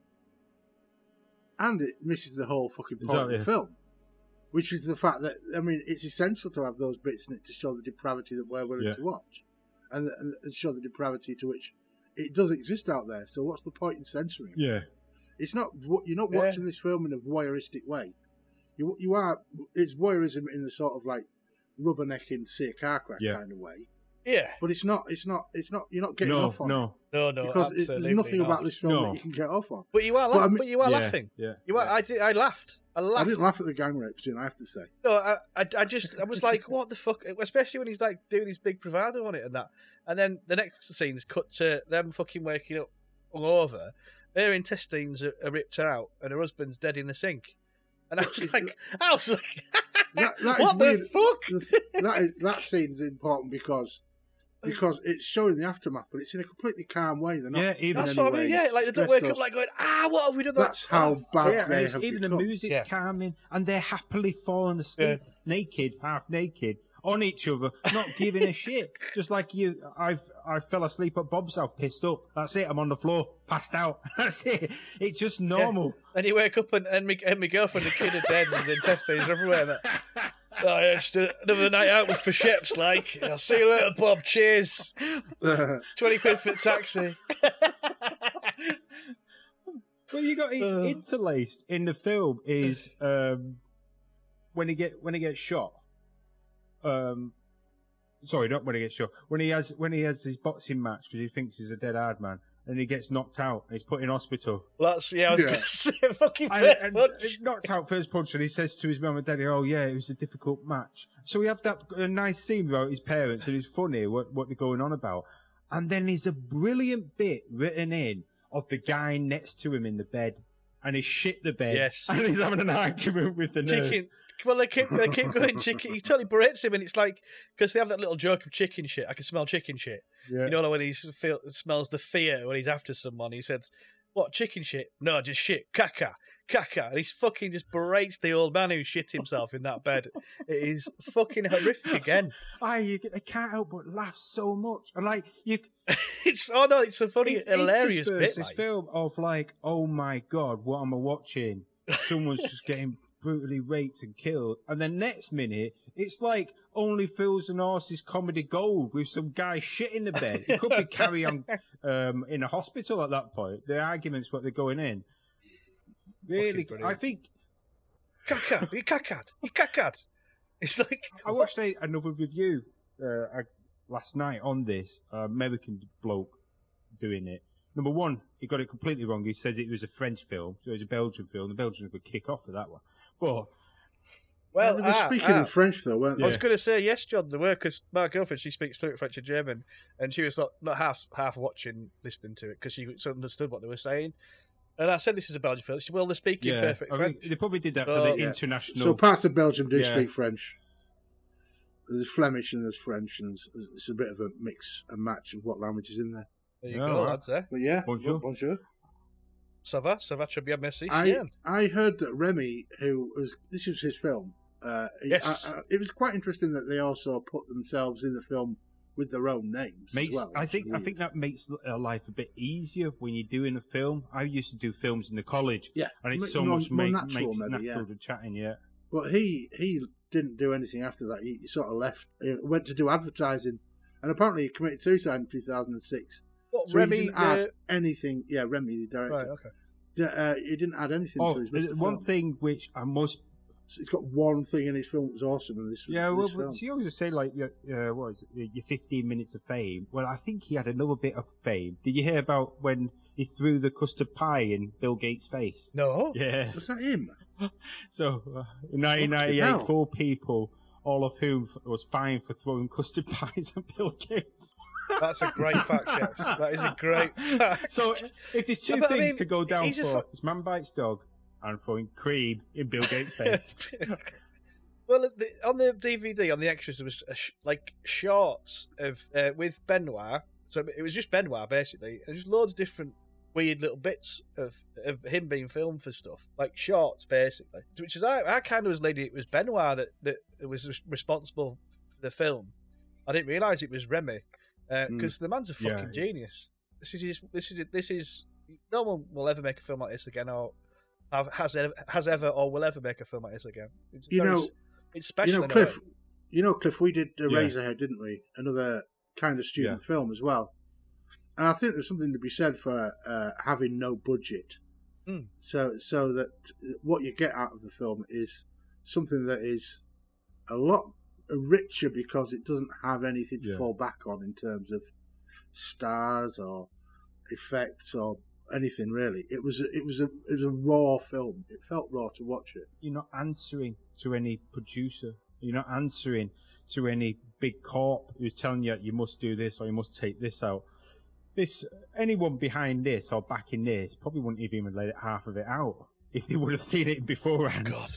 and it misses the whole fucking point Exactly. of the film, which is the fact that I mean it's essential to have those bits in it to show the depravity that we're willing Yeah. to watch, and, and and show the depravity to which it does exist out there. So what's the point in censoring? Yeah. It's not you're not Yeah. watching this film in a voyeuristic way. You you are it's voyeurism in the sort of like rubbernecking see a car crash Yeah. kind of way, yeah. but it's not it's not it's not you're not getting No, off on no. No, it no. because it, there's nothing not. about this film No. that you can get off on. But you are, But I mean- but you are Yeah, laughing. Yeah. You are. I did. I laughed. I laughed. I laughed. didn't laugh at the gang rape scene, I have to say. No, I, I, I just, I was like, what the fuck? Especially when he's like doing his big bravado on it and that. And then the next scene's cut to them fucking waking up hungover. Her intestines are, are ripped out and her husband's dead in the sink. And I was like, I was like, That- that is what the weird. fuck? The- that is, that scene's important because because it's showing the aftermath, but it's in a completely calm way. They're not. Yeah, even That's what I mean. Yeah, like they don't wake or- up like going, ah, what have we done? That's how bad Yeah, they it's- have even the music's Yeah. calming, and they're happily falling asleep, naked, half naked, on each other, not giving a shit. Just like you, I've I fell asleep at Bob's house, pissed up. That's it. I'm on the floor, passed out. That's it. It's just normal. And you wake up and, and, my, and my girlfriend and kid are dead and the intestines are everywhere. And that. Oh, yeah, just another night out with for ships, like. I'll see you later, Bob. Cheers. 20 quid for the taxi. Well, you got it Uh. interlaced in the film is um, when he get when he gets shot. Um, sorry, not when he gets shot. When he has when he has his boxing match because he thinks he's a dead hard man, and he gets knocked out and he's put in hospital. Well, that's, yeah, I was Yeah. going to say, fucking And, first and punch. he's knocked out first punch, and he says to his mum and daddy, "Oh yeah, it was a difficult match." So we have that a nice scene about his parents, and it's funny what what they're going on about. And then there's a brilliant bit written in of the guy next to him in the bed, and he shit the bed, Yes. and he's having an argument with the nurse. Chicken. Well, they keep they keep going chicken. He totally berates him, and it's like because they have that little joke of chicken shit. I can smell chicken shit. Yeah. You know, like when he feel, smells the fear when he's after someone. He says, "What chicken shit? No, just shit. Caca, caca." And he's fucking just berates the old man who shit himself in that bed. It is fucking horrific again. I, you, I can't help but laugh so much, and like you, It's oh no, it's a funny, it's hilarious bit. This like. film of like, oh my god, what am I watching? Someone's just getting brutally raped and killed, and then next minute it's like only fools and Horses comedy gold with some guy shit in the bed. It could be carry on um, in a hospital at that point. The arguments what they're going in. Really. I think Caca, you cacad, you cacad. It's like I watched a, another review uh, I- last night on this uh, American bloke doing it. Number one, he got it completely wrong. He said it was a French film, so it was a Belgian film. The Belgians would kick off for that one. But well, they were ah, speaking ah. in French though, weren't they? I was going to say yes, John. There were because my girlfriend she speaks fluent French and German, and she was not, not half half watching, listening to it because she understood what they were saying. And I said, "This is a Belgian film." She said, "Well, they're speaking yeah, perfect I French." think they probably did that for Oh, the yeah. international. So parts of Belgium do Yeah. speak French. There's Flemish and there's French, and there's, it's a bit of a mix and match of what language is in there. there you Yeah, go, right. lads. Eh? But yeah, Bonjour. bonjour. Ça va, ça va très bien, merci. I Yeah. I heard that Remy, who was this was his film. Uh, Yes. I- I- it was quite interesting that they also put themselves in the film with their own names makes as well. I think is I think that makes uh, life a bit easier when you're doing a film. I used to do films in the college, yeah, and it's so more- much more make, natural makes it maybe, natural yeah. to chatting. Yeah, But he he didn't do anything after that. He, he sort of left. He went to do advertising, and apparently he committed suicide in 2006. What So Remy? he didn't add the- anything. Yeah, Remy, the director. Right. Okay. D- uh, he didn't add anything Oh, to his there's one film. thing which I must So he's got one thing in his film that was awesome, and this was Yeah, well, this film. but you always say like, your, uh, what is it, your 15 minutes of fame. Well, I think he had another bit of fame. Did you hear about when he threw the custard pie in Bill Gates' face? No. Yeah. Was that him? So, uh, in 1998, four people, all of whom was fined for throwing custard pies at Bill Gates. That's a great fact, chef. That is a great fact. So, if there's two But, I things mean, to go down for, fu- it's man bites dog and throwing cream in Bill Gates' face. well, the, on the DVD, on the extras, there was a sh- like shorts of uh, with Benoit. So it was just Benoit basically, and just loads of different weird little bits of, of him being filmed for stuff, like shorts basically. Which is I, I kind of was lady. It was Benoit that that was responsible for the film. I didn't realize it was Remy because the man's a Yeah. fucking genius. This is his, this is this is no one will ever make a film like this again, or have, has ever, has ever or will ever make a film like this again. It's You very know- s- it's special. you know, Cliff. You know, Cliff. We did uh, Yeah. Eraserhead, didn't we? Another kind of student film as well. And I think there's something to be said for uh, having no budget. Hmm. So, so that what you get out of the film is something that is a lot richer because it doesn't have anything to Yeah. fall back on in terms of stars or effects or anything really. It was a, it was a it was a raw film. It felt raw to watch it. you're not answering to any producer. You're not answering to any big corp who's telling you you must do this or you must take this out. This anyone behind this or backing this probably wouldn't have even let half of it out if they would have seen it beforehand. God.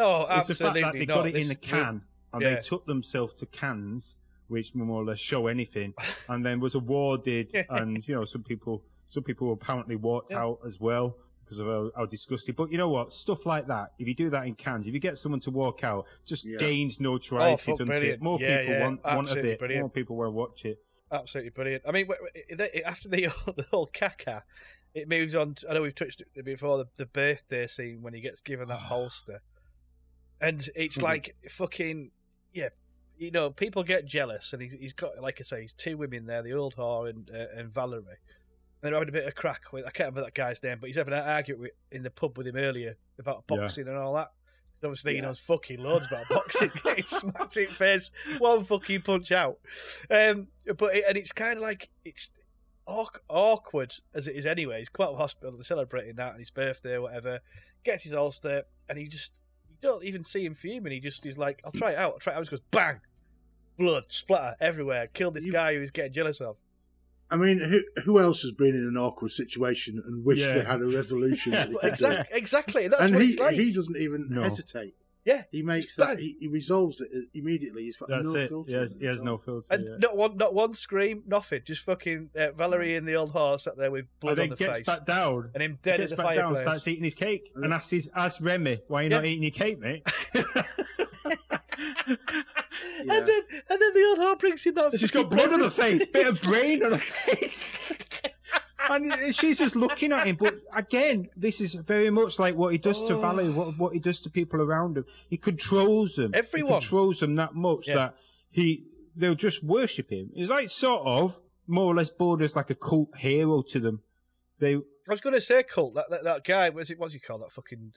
Oh, it's the fact absolutely that they not. got it in the can and yeah. they took themselves to Cannes, which more or less show anything, and then was awarded. and you know, some people, some people apparently walked Yeah. out as well because of how, how disgusting. But you know what? Stuff like that. If you do that in Cannes, if you get someone to walk out, just Yeah. gains notoriety. Oh, doesn't it? More Yeah, people yeah, want, want a bit. brilliant. More people want to watch it. Absolutely brilliant. I mean, w- w- they- after the the whole caca, it moves on. To, I know we've touched it before the, the birthday scene when he gets given that holster. and it's Mhm. like fucking yeah. You know, people get jealous, and he, he's got, like I say, he's two women there, the old whore and uh, and Valerie. They're having a bit of crack with. I can't remember that guy's name, but he's having an argument with, in the pub with him earlier about Yeah. boxing and all that. Obviously, he Yeah. knows fucking loads about boxing. Getting smacked in face, one fucking punch out. Um, but it, and it's kind of like it's awk- awkward as it is anyway. He's quite of hospital, they're celebrating that and his birthday or whatever. Gets his ulster, and he just don't even see him fuming. He just he's like, "I'll try it out. I'll try it out." He just goes bang, blood splatter everywhere. Killed this You- guy who was getting jealous of. I mean, who, who else has been in an awkward situation and wished Yeah. they had a resolution? that they Well, could do? exactly, exactly. That's and what he it's like. he doesn't even No. hesitate. Yeah, He makes that. He, he resolves it immediately. He's got That's no it. filter. He has, he has no filter. and yeah. not one, not one scream, nothing. Just fucking uh, Valerie and the old horse up there with blood and on then the gets face, back down. and him He dead in gets the back down, fireplace. starts eating his cake, and asks, his, asks Remy, "Why are you not eating your cake, mate?" Yeah. And then, and then the old whore brings him that. She's got fucking blood on her face, bit of brain on her face. And she's just looking at him. But again, this is very much like what he does to Oh. Valley, what, what he does to people around him. He controls them. Everyone. He controls them that much Yeah. that he they'll just worship him. It's like sort of more or less borders like a cult hero to them. They I was going to say cult. That, that that guy was it? What's he called? That fucking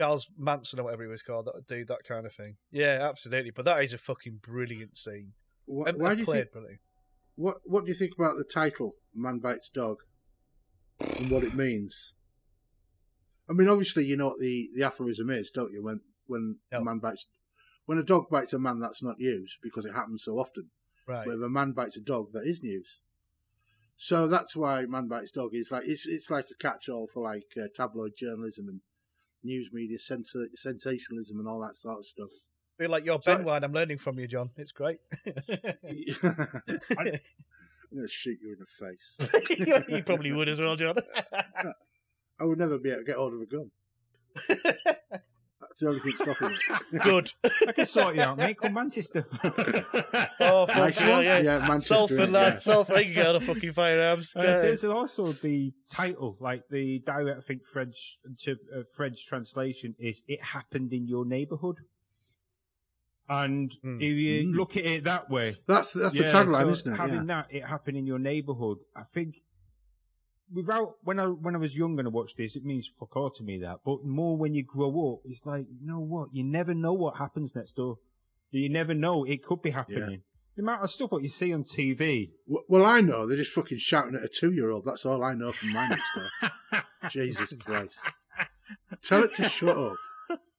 Charles Manson or whatever he was called. That dude, that kind of thing. Yeah, absolutely. But that is a fucking brilliant scene. Wh- And Why do you think? brilliant. What What do you think about the title "Man Bites Dog" and what it means? I mean, obviously, you know what the, the aphorism is, don't you? When when No. a man bites, when a dog bites a man, that's not news because it happens so often. Right. But if a man bites a dog, that is news. So that's why Man Bites Dog is like it's it's like a catch-all for like uh, tabloid journalism and news media sens- sensationalism and all that sort of stuff. feel like you're So- Benoit. I'm learning from you, John. It's great. I'm going to shoot you in the face. you probably would as well, John. I would never be able to get hold of a gun. That's the only thing stopping me. Good. I can sort you out, mate. Come Manchester. Oh, fuck Nice hell, one. yeah. Yeah, Manchester, Salford, yeah. lad. Salford. You can get on a fucking firearms. Uh, Yeah. there's also the title, like the direct, I think French to, uh, French translation is "It happened in your neighbourhood." And Hmm. if you Mm. look at it that way, That's that's yeah, the tagline, so isn't it? Having Yeah. that, it happened in your neighbourhood. I think without when I when I was young and I watched this, it means fuck all to me that. But more when you grow up, it's like you know what, you never know what happens next door. You never know it could be happening. The amount of stuff what you see on TV. W- Well, I know they're just fucking shouting at a two-year-old. That's all I know from my next door. Jesus Christ! Tell it to shut up.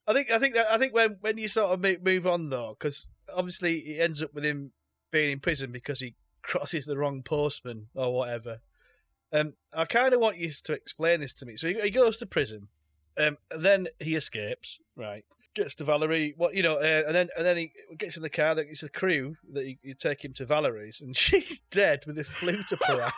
I think I think that I think when when you sort of make, move on though, because obviously it ends up with him being in prison because he crosses the wrong postman or whatever. Um, I kind of want you to explain this to me. So he, he goes to prison, um, then he escapes, right? Gets to Valerie, what you know, uh, and then and then he gets in the car. That it's the crew that you, you take him to Valerie's, and she's dead with a flute up her ass.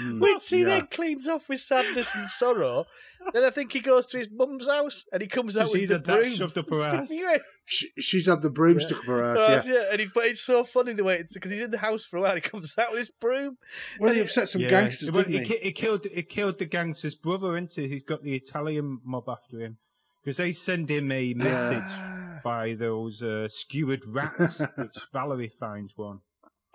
Mm, Which he yeah. then cleans off with sadness and sorrow. then I think he goes to his mum's house and he comes So out with the had that broom. shoved up her ass. yeah, She, she's had the broom Yeah. stuck up her Oh, ass. Yeah. yeah. And he, but it's so funny the way it's because he's in the house for a while. He comes out with his broom. When he And- upset some Yeah. gangsters, Well, didn't he, he? ki- he killed he killed the gangster's brother, into He's got the Italian mob after him because they send him a message by those uh, skewered rats, which Valerie finds one.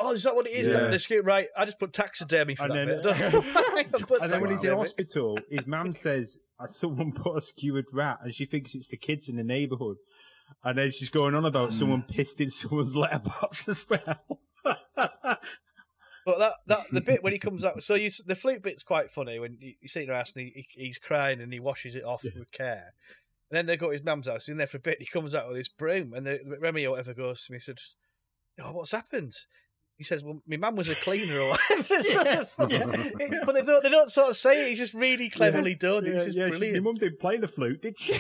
Oh, is that what it is? Yeah. That, the script, right? I just put taxidermy for And that then- bit. I don't know why I put And then when he's in hospital, his mum says, uh, "Someone put a skewered rat," and she thinks it's the kids in the neighbourhood. And then she's going on about someone pissed in someone's letterbox as well. But that, that the bit when he comes out, so you, the flute bit's quite funny when you, you see her ass and he, he, he's crying and he washes it off with care. And then they go to his mum's house. In there for a bit, he comes out with his broom, and the, Remy or whatever goes to me says, "Oh, what's happened?" He says, "Well, my mum was a cleaner or whatever." So the fucking- it's- but they don't, they don't sort of say it. He's just really cleverly done. Yeah, it's just yeah, she- brilliant. My mum didn't play the flute, did she?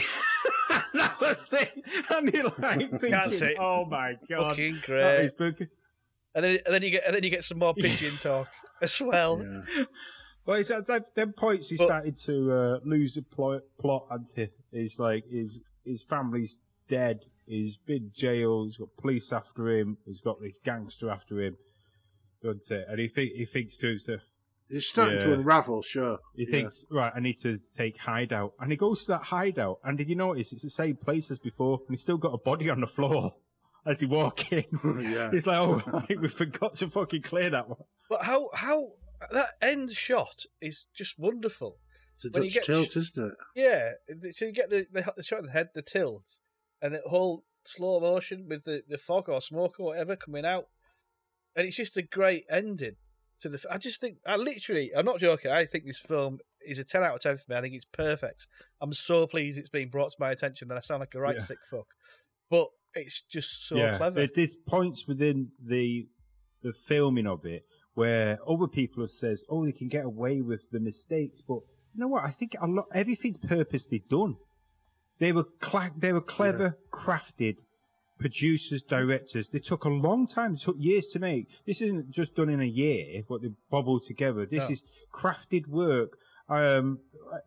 that was the, and you're like thinking, That's it. oh my god, Fucking great. And then, and then you get, and then you get some more pigeon talk as well. Yeah. Well, it's at that, them points he started to uh, lose the plot, plot and he's like his his family's dead. He's been jailed. He's got police after him. He's got this gangster after him. Doesn't it? And he think he thinks to himself, It's starting to unravel, sure. He Yeah. thinks, right, I need to take hideout. And he goes to that hideout, and did you notice it's the same place as before, and he's still got a body on the floor as he walk in. yeah. It's like, oh, right, we forgot to fucking clear that one. But how how that end shot is just wonderful. It's a Dutch tilt, sh- isn't it? Yeah, so you get the the, the shot of the head, the tilt, and the whole slow motion with the, the fog or smoke or whatever coming out, and it's just a great ending to the. I just think I literally, I'm not joking. I think this film is a ten out of ten for me. I think it's perfect. I'm so pleased it's been brought to my attention, and I sound like a right Yeah. sick fuck, but it's just so yeah, clever. There's points within the the filming of it where other people have says, oh, they can get away with the mistakes, but you know what? I think a lot everything's purposely done. They were cla- they were clever, crafted producers, directors. They took a long time. It took years to make. This isn't just done in a year. What they bubbled together. This No. is crafted work. Um,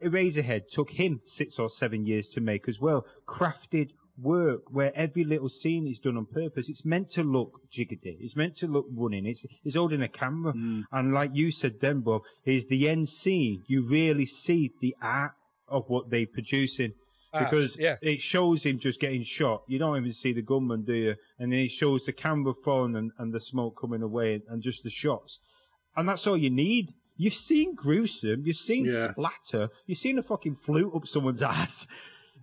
Eraserhead took him six or seven years to make as well. Crafted work where every little scene is done on purpose. It's meant to look jiggity. It's meant to look running. It's it's holding a camera. Mm. And like you said then, Bob, is the end scene. You really see the art of what they're producing Ah, because yeah, it shows him just getting shot. You don't even see the gunman, do you? And then it shows the camera phone and, and the smoke coming away and just the shots. And that's all you need. You've seen gruesome, you've seen Yeah. splatter, you've seen a fucking flute up someone's ass.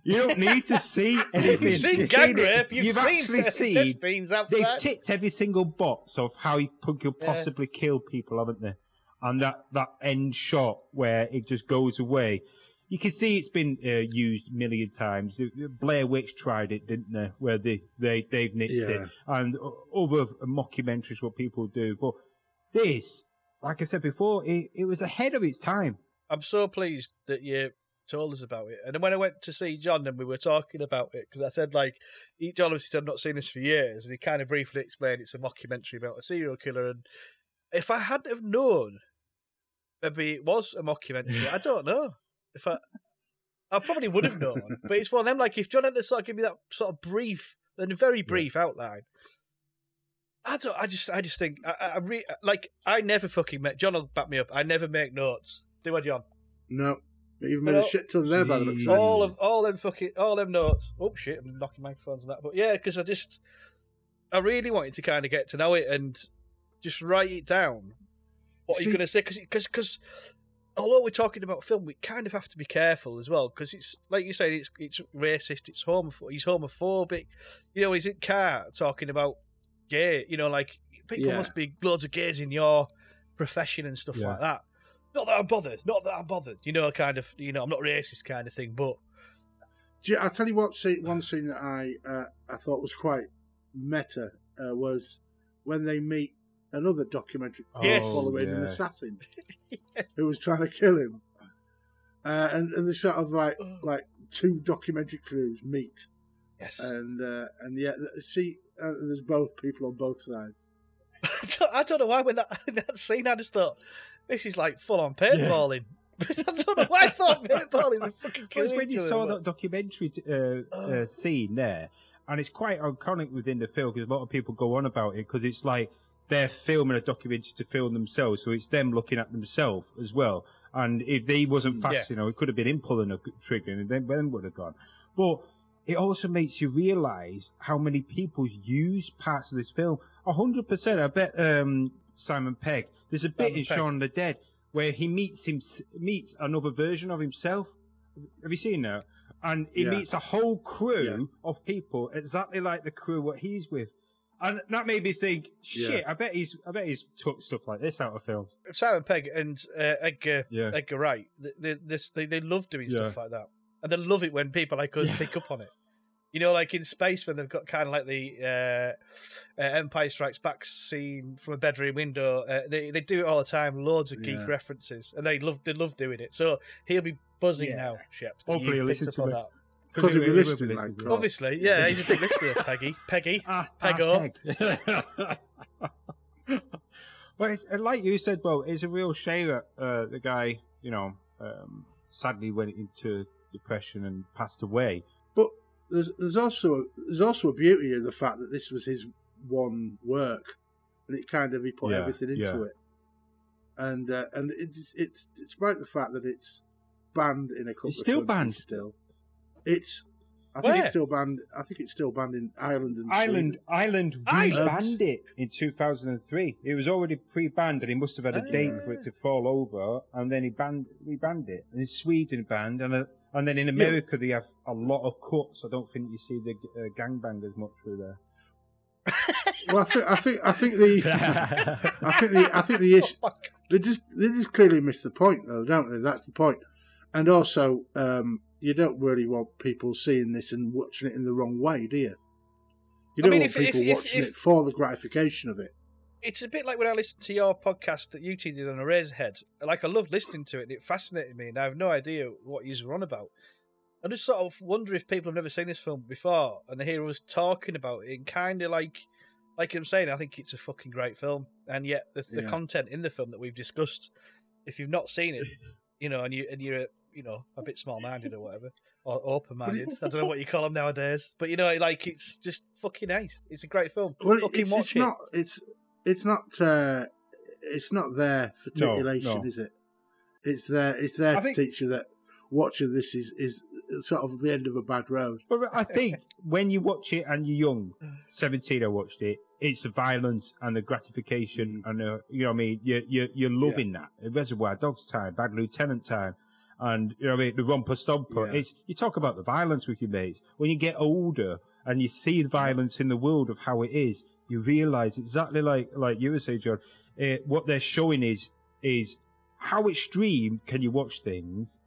You don't need to see anything. you've seen You've gang it- rape. You've, seen actually seen intestines They've ticked every single box of how you could could Yeah. possibly kill people, haven't they? And that, that end shot where it just goes away. You can see it's been uh, used a million times. Blair Witch tried it, didn't they? Where they, they, they've nicked Yeah. it. And o- other mockumentaries, what people do. But this, like I said before, it, it was ahead of its time. I'm so pleased that you told us about it. And then when I went to see John and we were talking about it, because I said, like, he- John obviously said, I've not seen this for years. And he kind of briefly explained it's a mockumentary about a serial killer. And if I hadn't have known, maybe it was a mockumentary. I don't know. If I, I probably would have known. But it's one of them, like, if John had to sort of give me that sort of brief, then very brief outline. I don't. I just. I just think. I. I, re, like. I never fucking make. John will back me up. I never make notes. Do I, John? No. You've made a shit ton there by the looks of all of all them fucking all them notes. Oh shit! I'm knocking microphones and that. But yeah, because I just I really wanted to kind of get to know it and just write it down. What are you going to say? Because because although we're talking about film, we kind of have to be careful as well because it's like you say, it's it's racist, it's homophobic, he's homophobic. You know, he's in car talking about gay. You know, like people Yeah. must be loads of gays in your profession and stuff Yeah. like that. Not that I'm bothered. Not that I'm bothered. You know, kind of. You know, I'm not racist, kind of thing. But Do you- I'll tell you what scene, one scene that I uh, I thought was quite meta uh, was when they meet another documentary Yes. following an yeah. assassin who was trying to kill him. Uh, and, and they sort of like like two documentary crews meet, yes, and uh, and yeah, see, uh, there's both people on both sides. I, don't, I don't know why when that that scene I just thought this is like full on paintballing. I don't know why I thought paintballing would fucking kill Because when you saw that documentary uh, uh, scene there, and it's quite iconic within the film because a lot of people go on about it because it's like they're filming a documentary to film themselves, so it's them looking at themselves as well. And if they wasn't fast, Yeah. you know, it could have been him pulling a trigger, and then then would have gone. But it also makes you realise how many people use parts of this film. A hundred percent. I bet um, Simon Pegg. There's a bit Simon in Pegg. Shaun the Dead where he meets him meets another version of himself. Have you seen that? And he Yeah. meets a whole crew Yeah. of people exactly like the crew what he's with. And that made me think, shit, I bet he's I bet he's took stuff like this out of film. Simon Pegg and uh, Edgar Yeah. Edgar Wright, they, they, this, they, they love doing stuff like that, and they love it when people like us Yeah. pick up on it. You know, like in Spaced when they've got kind of like the uh, uh, Empire Strikes Back scene from a bedroom window. Uh, they they do it all the time, loads of geek Yeah. references, and they love they love doing it. So he'll be buzzing Yeah. now, Sheps. Hopefully you've he'll picked listen up to on that. Because he he'll be will- he will listening, be like, listening. Obviously, yeah, he's a big listener, Peggy. Peggy. Ah, Peggo. ah, Peg. well, it's, like you said, Bo, it's a real shame that uh, the guy, you know, um, sadly went into depression and passed away. But there's there's also there's also a beauty in the fact that this was his one work, and it kind of he put Yeah, everything into yeah. it. and uh, and it's it's despite the fact that it's banned in a couple It's of still countries banned. Still, it's. I think it's still banned. I think it's still banned in Ireland and Ireland, Sweden. Ireland Ireland? re-banned it in 2003. It was already pre-banned, and he must have had a date for it to fall over, and then he banned, re-banned it. And Sweden banned, and uh, and then in America they have a lot of cuts. I don't think you see the uh, gangbangers much through there. Well, I think I think I think the I think the I think the issue Oh they just they just clearly miss the point though, don't they? That's the point. And also, um, you don't really want people seeing this and watching it in the wrong way, do you? You don't mean, want if- if- people if- watching if- it for the gratification of it. It's a bit like when I listened to your podcast that you two did on A Head. Like I loved listening to it. and It fascinated me, and I have no idea what you were on about. I just sort of wonder if people have never seen this film before and they hear us talking about it, and kind of like, like I'm saying, I think it's a fucking great film, and yet the, the Yeah. content in the film that we've discussed, if you've not seen it, you know, and you and you're you know a bit small-minded or whatever, or open-minded, I don't know what you call them nowadays, but you know, like it's just fucking nice. It's a great film. Well, fucking it's, watch it's it. not. It's it's not. Uh, it's not there for titillation, no. is it? It's there. It's there I to think- teach you that watching this is is sort of the end of a bad road. But I think when you watch it and you're young, 17 I watched it, it's the violence and the gratification and the, you know what I mean, you're, you're, you're loving that. Reservoir Dogs time, Bad Lieutenant time, and you know what I mean, the Romper Stomper. Yeah. It's, you talk about the violence with your mates. When you get older and you see the violence in the world of how it is, you realise exactly like, like you were saying, John, uh, what they're showing is, is how extreme can you watch things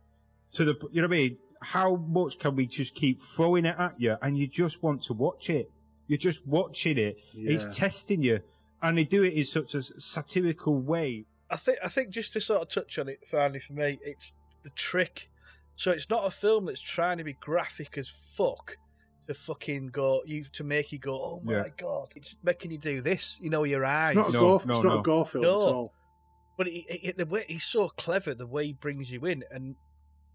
to the, you know what I mean? How much can we just keep throwing it at you and you just want to watch it? You're just watching it. Yeah. It's testing you. And they do it in such a satirical way. I think I think just to sort of touch on it finally for me, it's the trick. So it's not a film that's trying to be graphic as fuck to fucking go you to make you go, oh my Yeah. god! It's making you do this, you know, your eyes. It's not a No, gore. no, it's not no. a gore film No. at all. But he, he, the way he's so clever, the way he brings you in, and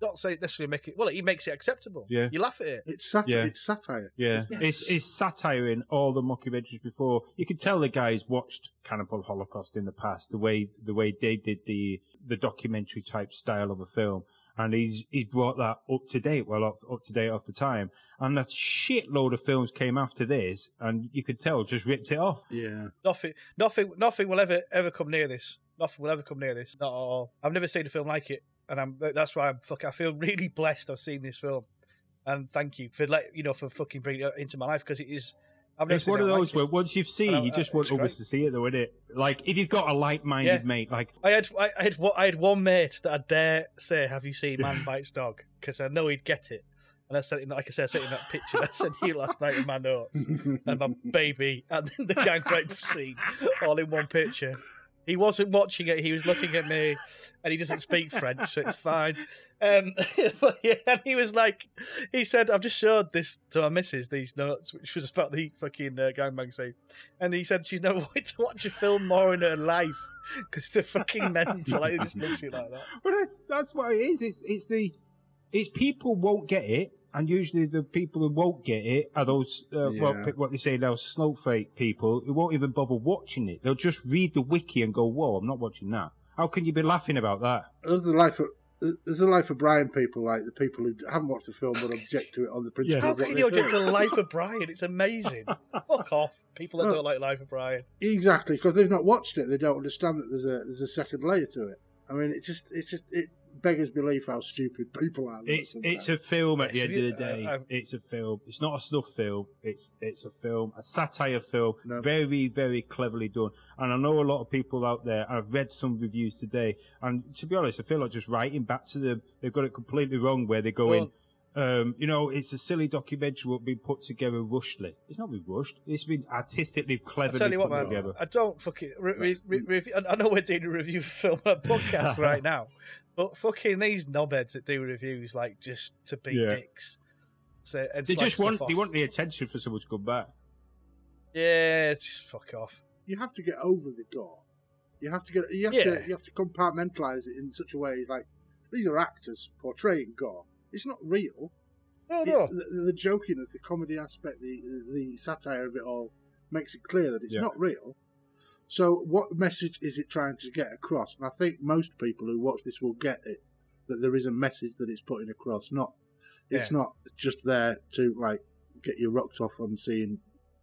not say necessarily make it. Well, he makes it acceptable. Yeah. you laugh at it. It's sat- Yeah. It's satire. Yeah, Yes. it's it's satire in all the mockumentaries before. You can tell the guys watched Cannibal Holocaust in the past, the way the way they did the the documentary type style of a film, and he's he's brought that up to date, well up, up to date off the time, and a shitload of films came after this, and you could tell just ripped it off. Yeah. Nothing, nothing, nothing will ever ever come near this. Nothing will ever come near this. Not at all. I've never seen a film like it, and I'm that's why I'm fuck. I feel really blessed. I've seen this film, and thank you for let you know for fucking bringing it into my life because it is. I've It's one of those like where it. once you've seen, I- you just want others to see it, though, isn't it? Like if you've got a like-minded Yeah. mate, like I had I, I had one- I had one mate that I dare say, "Have you seen Man Bites Dog?" Because I know he'd get it. And I sent him, like I said, I sent him that picture I sent you last night in my notes, and my baby, and the gang rape scene, all in one picture. He wasn't watching it; he was looking at me, and he doesn't speak French, so it's fine. Um, but yeah, and he was like, he said, "I've just showed this to my missus these notes, which was about the fucking uh, gangbang scene," and he said she's never wanted to watch a film more in her life because they're fucking mental. Like, they just love shit like that. But that's that's what it is. It's it's the it's people won't get it, and usually the people who won't get it are those uh, well, Yeah. p- what they say those snowflake people who won't even bother watching it. They'll just read the wiki and go, "Whoa, I'm not watching that." How can you be laughing about that? There's the life of there's the life of Brian people, like the people who haven't watched the film but object to it on the principle How of what can you object think. to Life of Brian? It's amazing. Fuck off. People that Well- don't like Life of Brian. Exactly, because they've not watched it, they don't understand that there's a there's a second layer to it. I mean, it's just it's just it beggars belief how stupid people are. It's it's a film at the end of the day. I- it's a film. It's not a snuff film. It's it's a film, a satire film, No. very very cleverly done. And I know a lot of people out there. I've read some reviews today, and to be honest, I feel like just writing back to them. They've got it completely wrong. Where they're going. Um, you know, it's a silly documentary what been put together rushedly. It's not been rushed. It's been artistically I cleverly tell you what, put man. together. I don't fucking. Re- re- re- review, I know we're doing a review film on a podcast right now, but fucking these knobheads that do reviews like just to be Yeah. dicks. So, and They just want stuff they want the attention for someone to come back. Yeah, just fuck off. you have to get over the gore. You have to get you have Yeah. to you have to compartmentalize it in such a way like these are actors portraying gore. It's not real. No, It- no. the, the jokiness, the comedy aspect, the the satire of it all makes it clear that it's Yeah. not real. So, what message is it trying to get across? And I think most people who watch this will get it that there is a message that it's putting across. Not, it's not just there to like get your rocks off on seeing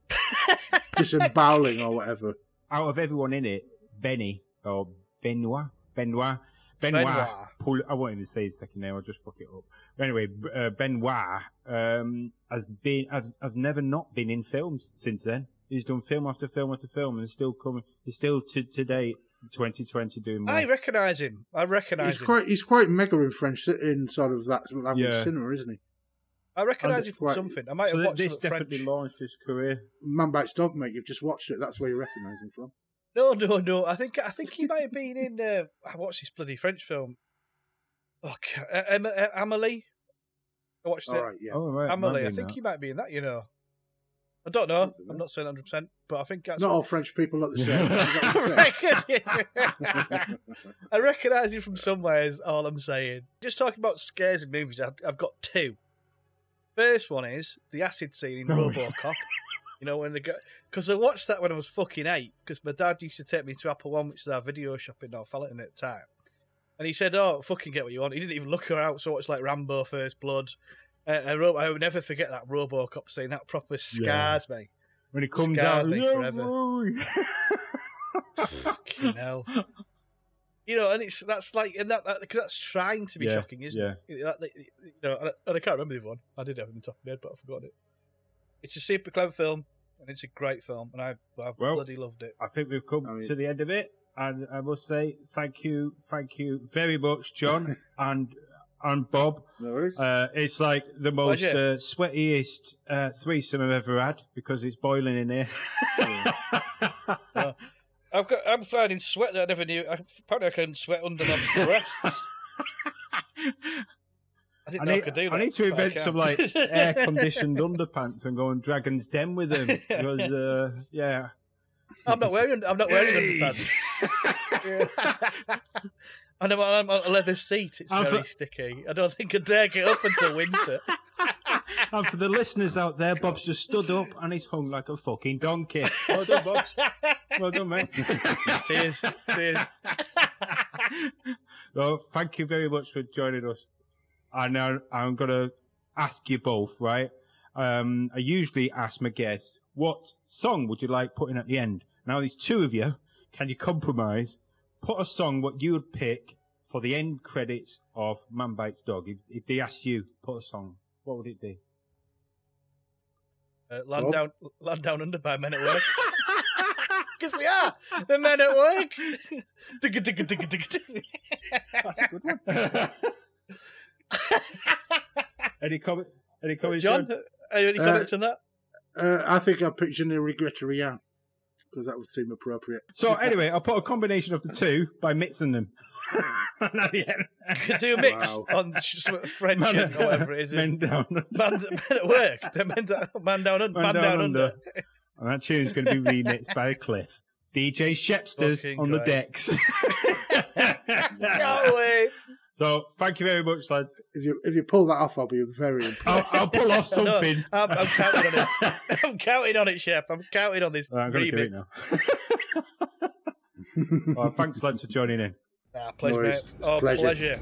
disemboweling or whatever. Out of everyone in it, Benny or Benoit, Benoit, Benoit. Benoit. Paul, I won't even say his second name. I'll just fuck it up. But anyway, B- uh, Benoit um, has been has, has never not been in films since then. He's done film after film after film, and still coming. He's still to today, 2020, doing more. I recognise him. I recognise He's him. quite, he's quite mega in French in sort of that language Yeah. cinema, isn't he? I recognise him from quite- something. I might so have watched this some French. definitely launched his career. Man Bites Dog, mate. You've just watched it. That's where you recognise him from. No, no, no. I think I think he might have been in. Uh, I watched this bloody French film. Oh, ca- uh, Em- uh, Amelie. I watched All it. right, yeah. Oh right, Amelie. might I think that. he might be in that. You know. I don't know. I don't know. I'm not saying 100, percent but I think that's. Not what- all French people look the same. I Is that what reckon- you're? I recognise him from somewhere. Is all I'm saying. Just talking about scares in movies. I've, I've got two. First one is the acid scene in Oh, RoboCop. You know when they go because I watched that when I was fucking eight because my dad used to take me to Apple One, which is our video shop in Northallerton at the time. And he said, "Oh, fucking get what you want." He didn't even look her out. So I watched like Rambo: First Blood. Uh, I, wrote, I would never forget that RoboCop scene. That proper scarred me. when it comes scarred out. me "Yeah, forever." boy." Fucking hell. You know, and it's that's like, and that, that cause that's trying to be Yeah, shocking, isn't it? That- that- you know, and I, and I can't remember the other one. I did have it in the top of my head, but I've forgotten it. It's a super clever film, and it's a great film, and I, I Well, bloody loved it. I think we've come I mean- to the end of it, and I must say thank you, thank you very much, John and and Bob. No. Uh, it's like the most uh, sweatiest uh, threesome I've ever had because it's boiling in here. I've got, I'm finding sweat that I never knew. I, apparently, I can sweat under my breasts. I think I I need. I need to invent some like air conditioned underpants and go on Dragon's Den with them because uh, yeah. I'm not wearing. I'm not wearing Hey! underpants. and I'm, I'm on a leather seat. It's I'm very for- sticky. I don't think I'd dare get up until winter. and for the listeners out there, Bob's just stood up and he's hung like a fucking donkey. Well done, Bob. Well done, mate. cheers, cheers. well, thank you very much for joining us. And now I'm going to ask you both, right? Um, I usually ask my guests, what song would you like putting at the end? Now there's two of you. Can you compromise? Put a song what you would pick for the end credits of Man Bites Dog. If, if they asked you, put a song, what would it be? Uh, land Rob? down, land down under by men at work. Because they are the men at work. Digga, digga, digga, digga, digga. That's a good one. any comment? Any comments, John, John? are you any Uh, comments on that? Uh, I think I'm picturing a regret Rien because that would seem appropriate. So anyway, I'll put a combination of the two by mixing them. And at Could do a mix Wow. on sh- some French Man- and whatever it is. Men down. Man, men at work. The Men, down- man down, un- man down, under. And that tune's going to be remixed by Cliff. DJ Shepsters Fucking on the decks. Can't wait. So thank you very much, lad. If you if you pull that off, I'll be very impressed. I'll, I'll pull off No, something. I'm, I'm counting on it. I'm counting on it, Shep. I'm counting on this Right, I'm going to do it now. well, thanks, lads, for joining in. Ah, pleasure, No mate. Oh, Pleasure. pleasure.